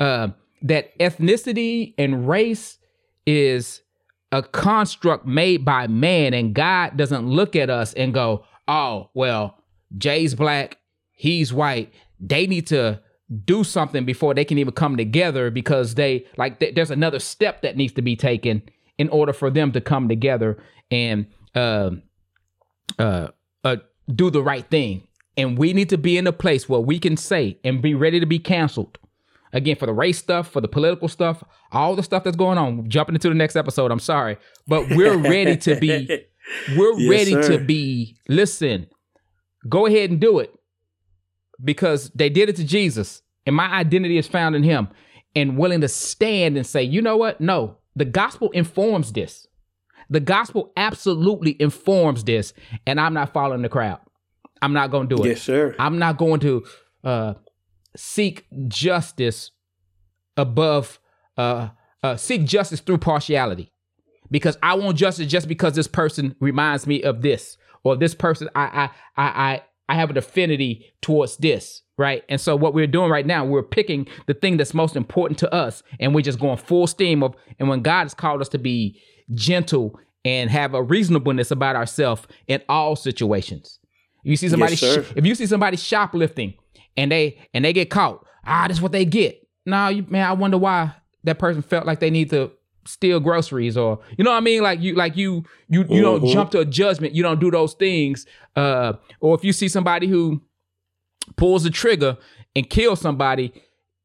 Uh, that ethnicity and race is a construct made by man, and God doesn't look at us and go, "Oh, well, Jay's black, he's white. They need to do something before they can even come together because they like th- there's another step that needs to be taken in order for them to come together and uh, uh, uh, do the right thing. And we need to be in a place where we can say and be ready to be canceled. Again, for the race stuff, for the political stuff, all the stuff that's going on. Jumping into the next episode, I'm sorry. But we're ready to be, <laughs> we're yes, ready sir. to be, listen, go ahead and do it. Because they did it to Jesus. And my identity is found in him. And willing to stand and say, you know what? No, the gospel informs this. The gospel absolutely informs this, and I'm not following the crowd. I'm not going to do it. Yes, sir. I'm not going to uh, seek justice above uh, uh, seek justice through partiality, because I want justice just because this person reminds me of this, or this person I I I I, I have an affinity towards this right? And so what we're doing right now, we're picking the thing that's most important to us, and we're just going full steam of. And when God has called us to be gentle and have a reasonableness about ourselves in all situations. You see somebody, yes, sh- if you see somebody shoplifting and they and they get caught, ah, that's what they get. Now, you man, I wonder why that person felt like they need to steal groceries or you know what I mean? Like you, like you, you, you mm-hmm. don't jump to a judgment. You don't do those things. Uh, or if you see somebody who pulls the trigger and kills somebody,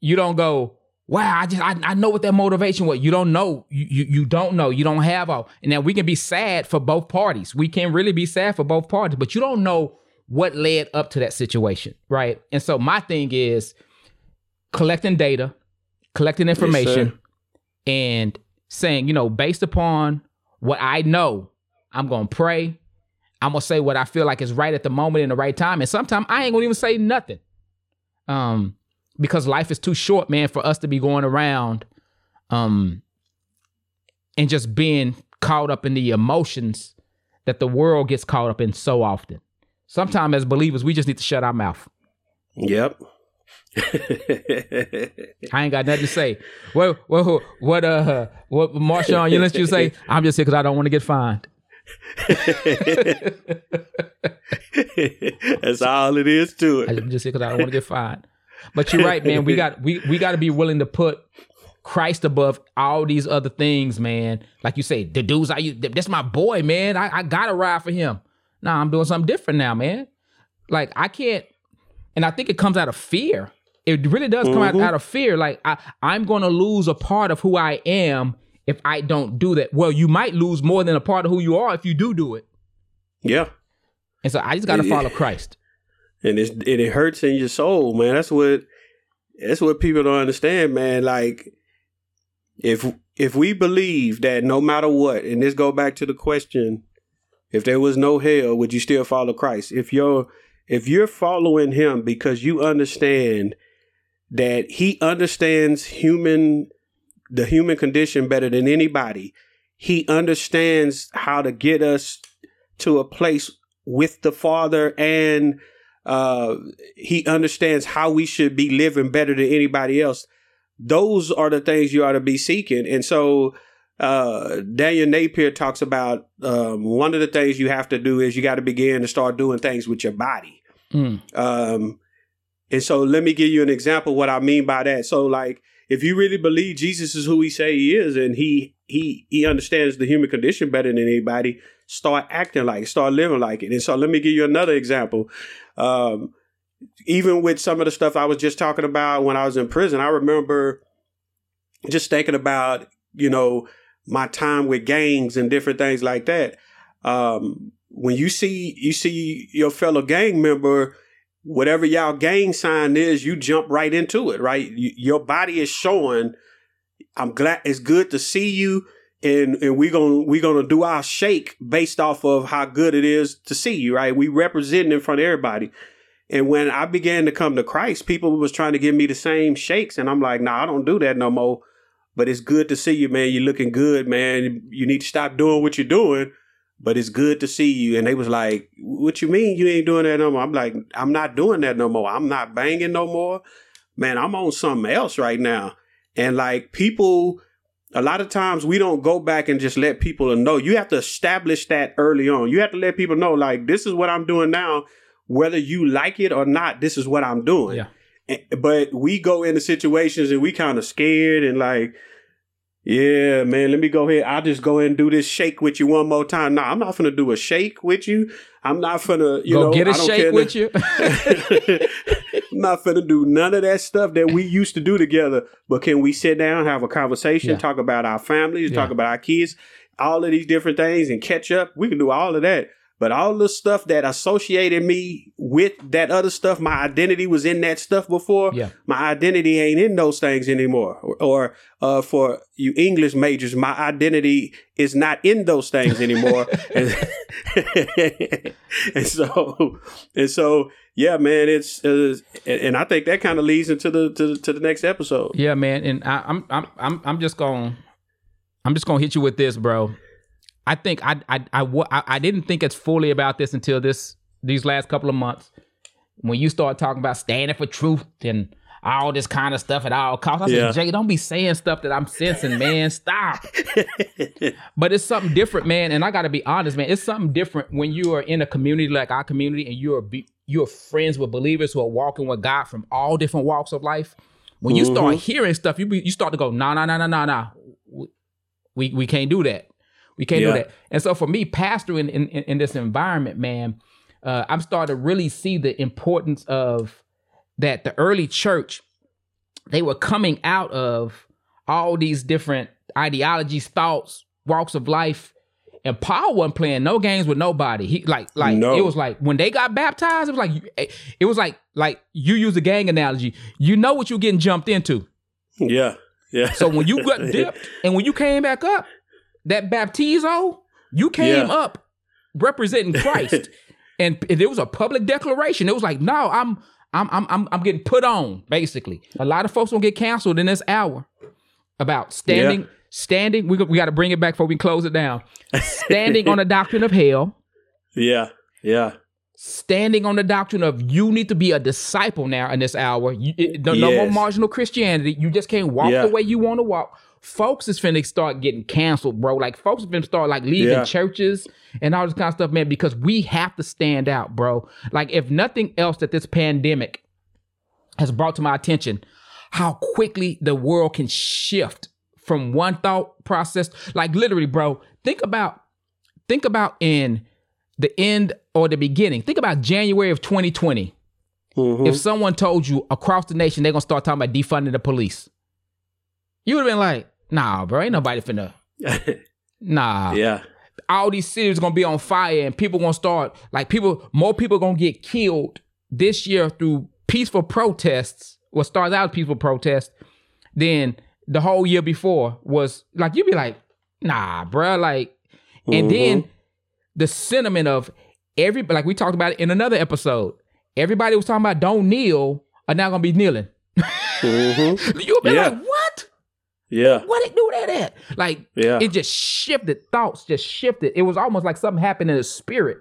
you don't go, wow, I just I, I know what that motivation was. You don't know. You, you you don't know. You don't have all. And now we can be sad for both parties. We can really be sad for both parties, but you don't know what led up to that situation, right? And so my thing is collecting data, collecting information, yes, and saying, you know, based upon what I know, I'm gonna pray. I'm gonna say what I feel like is right at the moment in the right time. And sometimes I ain't gonna even say nothing. Um, because life is too short, man, for us to be going around um and just being caught up in the emotions that the world gets caught up in so often. Sometimes as believers, we just need to shut our mouth. Yep. <laughs> I ain't got nothing to say. What what what uh what Marshawn you let you say? I'm just here because I don't want to get fined. <laughs> That's all it is to it. I'm just here because I don't want to get fined. But you're right, man. We got we we got to be willing to put Christ above all these other things, man. Like you say, the dudes I that's my boy, man. I, I gotta ride for him. Nah, I'm doing something different now, man. Like I can't, and I think it comes out of fear. It really does come mm-hmm. out, out of fear. Like I, I'm going to lose a part of who I am if I don't do that. Well, you might lose more than a part of who you are if you do do it. Yeah. And so I just got to follow Christ and it's and it hurts in your soul, man. That's what that's what people don't understand, man. Like if if we believe that no matter what, and this go back to the question, if there was no hell, would you still follow Christ? If you're if you're following him because you understand that he understands human the human condition better than anybody, he understands how to get us to a place with the Father and uh, he understands how we should be living better than anybody else. Those are the things you ought to be seeking. And so uh, Daniel Napier talks about um, one of the things you have to do is you got to begin to start doing things with your body. Mm. Um, and so let me give you an example what I mean by that. So like if you really believe Jesus is who he say he is and he he he understands the human condition better than anybody, start acting like it, start living like it. And so let me give you another example. Um, even with some of the stuff I was just talking about when I was in prison, I remember just thinking about, you know, my time with gangs and different things like that. Um, when you see you see your fellow gang member whatever y'all gang sign is, you jump right into it, right? You, your body is showing. I'm glad it's good to see you, and and we're gonna we're gonna do our shake based off of how good it is to see you, right? We representing in front of everybody. And when I began to come to Christ, people was trying to give me the same shakes, and I'm like, nah, I don't do that no more. But it's good to see you, man. You're looking good, man. You need to stop doing what you're doing but it's good to see you. And they was like, what you mean you ain't doing that no more? I'm like, I'm not doing that no more. I'm not banging no more. Man, I'm on something else right now. And like people, a lot of times we don't go back and just let people know. You have to establish that early on. You have to let people know, like, this is what I'm doing now. Whether you like it or not, this is what I'm doing. Yeah. But we go into situations and we kind of scared and like, yeah, man, let me go ahead. I'll just go ahead and do this shake with you one more time. No, I'm not gonna do a shake with you. I'm not gonna, you Go know, get a I don't shake with you. <laughs> I'm not finna do none of that stuff that we used to do together. But can we sit down, have a conversation, Yeah. talk about our families, talk about our kids, all of these different things, and catch up? We can do all of that. But all the stuff that associated me with that other stuff, my identity was in that stuff before. Yeah. My identity ain't in those things anymore. Or, or uh, for you English majors, my identity is not in those things <laughs> anymore. and, <laughs> and so, and so, yeah, man, it's uh, and, I think that kind of leads into the to, the- to the next episode. Yeah, man, and I, I'm I'm I'm I'm just gonna I'm just gonna hit you with this, bro. I think I I I I, I didn't think it's fully about this until this these last couple of months when you start talking about standing for truth and all this kind of stuff at all costs. I Yeah. said, Jay, don't be saying stuff that I'm sensing, man. Stop. <laughs> but it's something different, man. And I got to be honest, man. It's something different when you are in a community like our community and you're be, you're friends with believers who are walking with God from all different walks of life. When you start mm-hmm. hearing stuff, you be, you start to go, nah, nah, nah, nah, nah, nah. We we can't do that. We can't Yeah. do that. And so for me, pastoring in, in, in this environment, man, uh, I'm starting to really see the importance of that the early church, they were coming out of all these different ideologies, thoughts, walks of life. And Paul wasn't playing no games with nobody. He like like No. it was like when they got baptized, it was like it was like like you use a gang analogy. You know what you're getting jumped into. Yeah, yeah. So when you got <laughs> dipped and when you came back up, that baptizo, you came Yeah. up representing <laughs> Christ. and it was a public declaration. It was like, no, I'm I'm I'm I'm I'm getting put on, basically. A lot of folks gonna get canceled in this hour about standing, standing. We, got- we got to bring it back before we close it down. Standing on the <laughs> doctrine of hell, yeah, yeah, standing on the doctrine of you need to be a disciple now in this hour. You, it, no, no more marginal Christianity. You just can't walk Yeah. the way you want to walk. Folks is finna start getting canceled, bro. Like folks is finna start like leaving Yeah. churches and all this kind of stuff, man, because we have to stand out, bro. Like if nothing else that this pandemic has brought to my attention, how quickly the world can shift from one thought process. Like literally, bro, think about think about in the end or the beginning. Think about January of 2020. Mhm. If someone told you across the nation they're gonna start talking about defunding the police, you would have been like, nah, bro, ain't nobody finna. <laughs> Nah. yeah, All these cities gonna be on fire and people gonna start like people more people gonna get killed this year through peaceful protests, what starts out as peaceful protest, than the whole year before was like you'd be like, nah, bro, like and then the sentiment of every like we talked about it in another episode. Everybody was talking about don't kneel are now gonna be kneeling. Mhm. You'll be Yeah. like, what? Yeah, What it do that at? Like yeah, it just shifted. Thoughts just shifted. It was almost like something happened in the spirit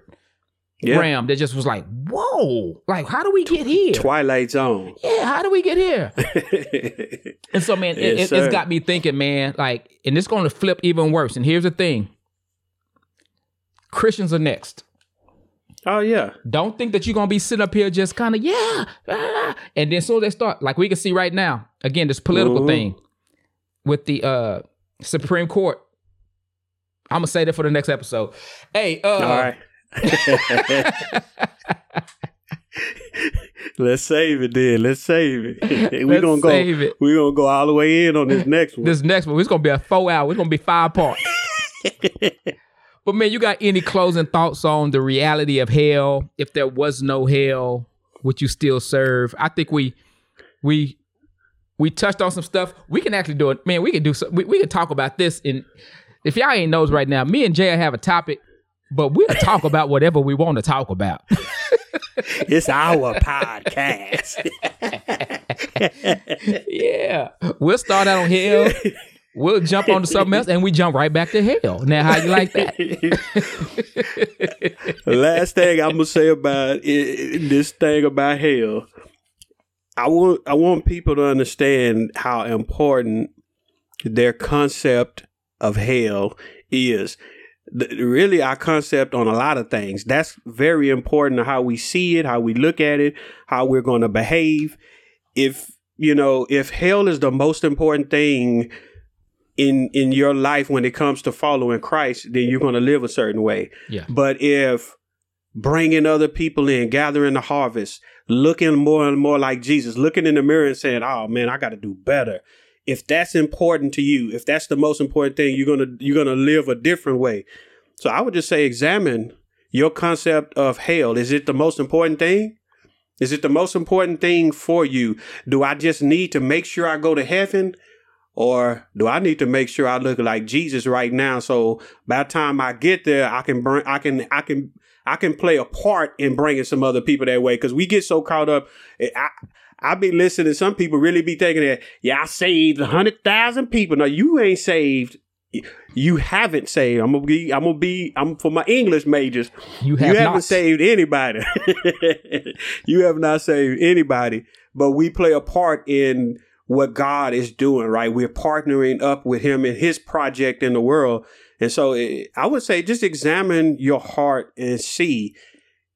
yeah. realm that just was like, whoa, like how do we get here? Twilight Zone. yeah, how do we get here? <laughs> And so, man, it, Yes, it, it's sir. got me thinking, man, like, and it's going to flip even worse. And here's the thing Christians are next. oh yeah, Don't think that you're gonna be sitting up here just kind of yeah, ah, and then so they start like we can see right now again this political Mhm. thing with the uh Supreme Court. I'm gonna say that for the next episode. Hey, uh, all right. <laughs> Let's save it then. Let's save it. <laughs> We're Let's gonna go. save it. We're gonna go all the way in on this <laughs> next one. this next one it's gonna be a four hour. It's gonna be five parts. but man, you got any closing thoughts on the reality of hell? If there was no hell, would you still serve? I think we we we touched on some stuff. We can actually do it, man. We can do some, we, we can talk about this. And if y'all ain't knows right now, me and Jay have a topic, but we'll talk about <laughs> whatever we want to talk about. <laughs> it's our podcast. <laughs> yeah, we'll start out on hell. We'll jump onto something else, and we jump right back to hell. Now, how you like that? Last thing I'm gonna say about it, this thing about hell I want I want people to understand how important their concept of hell is. The, really, our concept on a lot of things. That's very important to how we see it, how we look at it, how we're going to behave. If you know, if hell is the most important thing in in your life when it comes to following Christ, then you're going to live a certain way. Yeah. But if bringing other people in, gathering the harvest, looking more and more like Jesus, looking in the mirror and saying, "Oh man, I got to do better." If that's important to you, if that's the most important thing, you're gonna you're gonna live a different way. So I would just say, examine your concept of hell. Is it the most important thing? Is it the most important thing for you? Do I just need to make sure I go to heaven? Or do I need to make sure I look like Jesus right now? So by the time I get there, I can bring, I can, I can I can play a part in bringing some other people that way because we get so caught up. I, I be listening. Some people really be thinking that, yeah, I saved a hundred thousand people. No, you ain't saved. You haven't saved. I'm gonna be. I'm gonna be. I'm for my English majors. You, have you haven't not. saved anybody. <laughs> you have not saved anybody. But we play a part in what God is doing. Right? We're partnering up with Him in His project in the world. And so it, I would say just examine your heart and see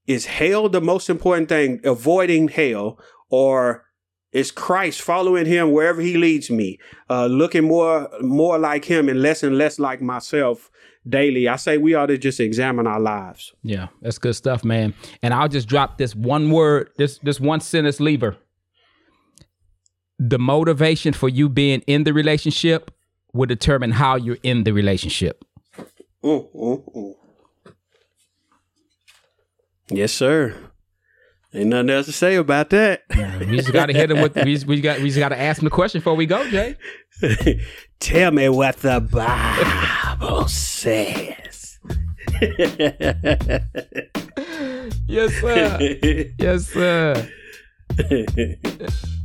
is hell the most important thing, avoiding hell, or is Christ following him wherever he leads me, uh, looking more more like him and less and less like myself daily? I say we ought to just examine our lives. Yeah, that's good stuff, man. And I'll just drop this one word, this this one sentence lever. The motivation for you being in the relationship will determine how you're in the relationship. Mm, mm, mm. Yes, sir. Ain't nothing else to say about that. Yeah, we just got to hit him with. We just, we got. We just got to ask him the question before we go, Jay. <laughs> Tell me what the Bible says. yes, sir. <laughs> Yes, sir. <laughs>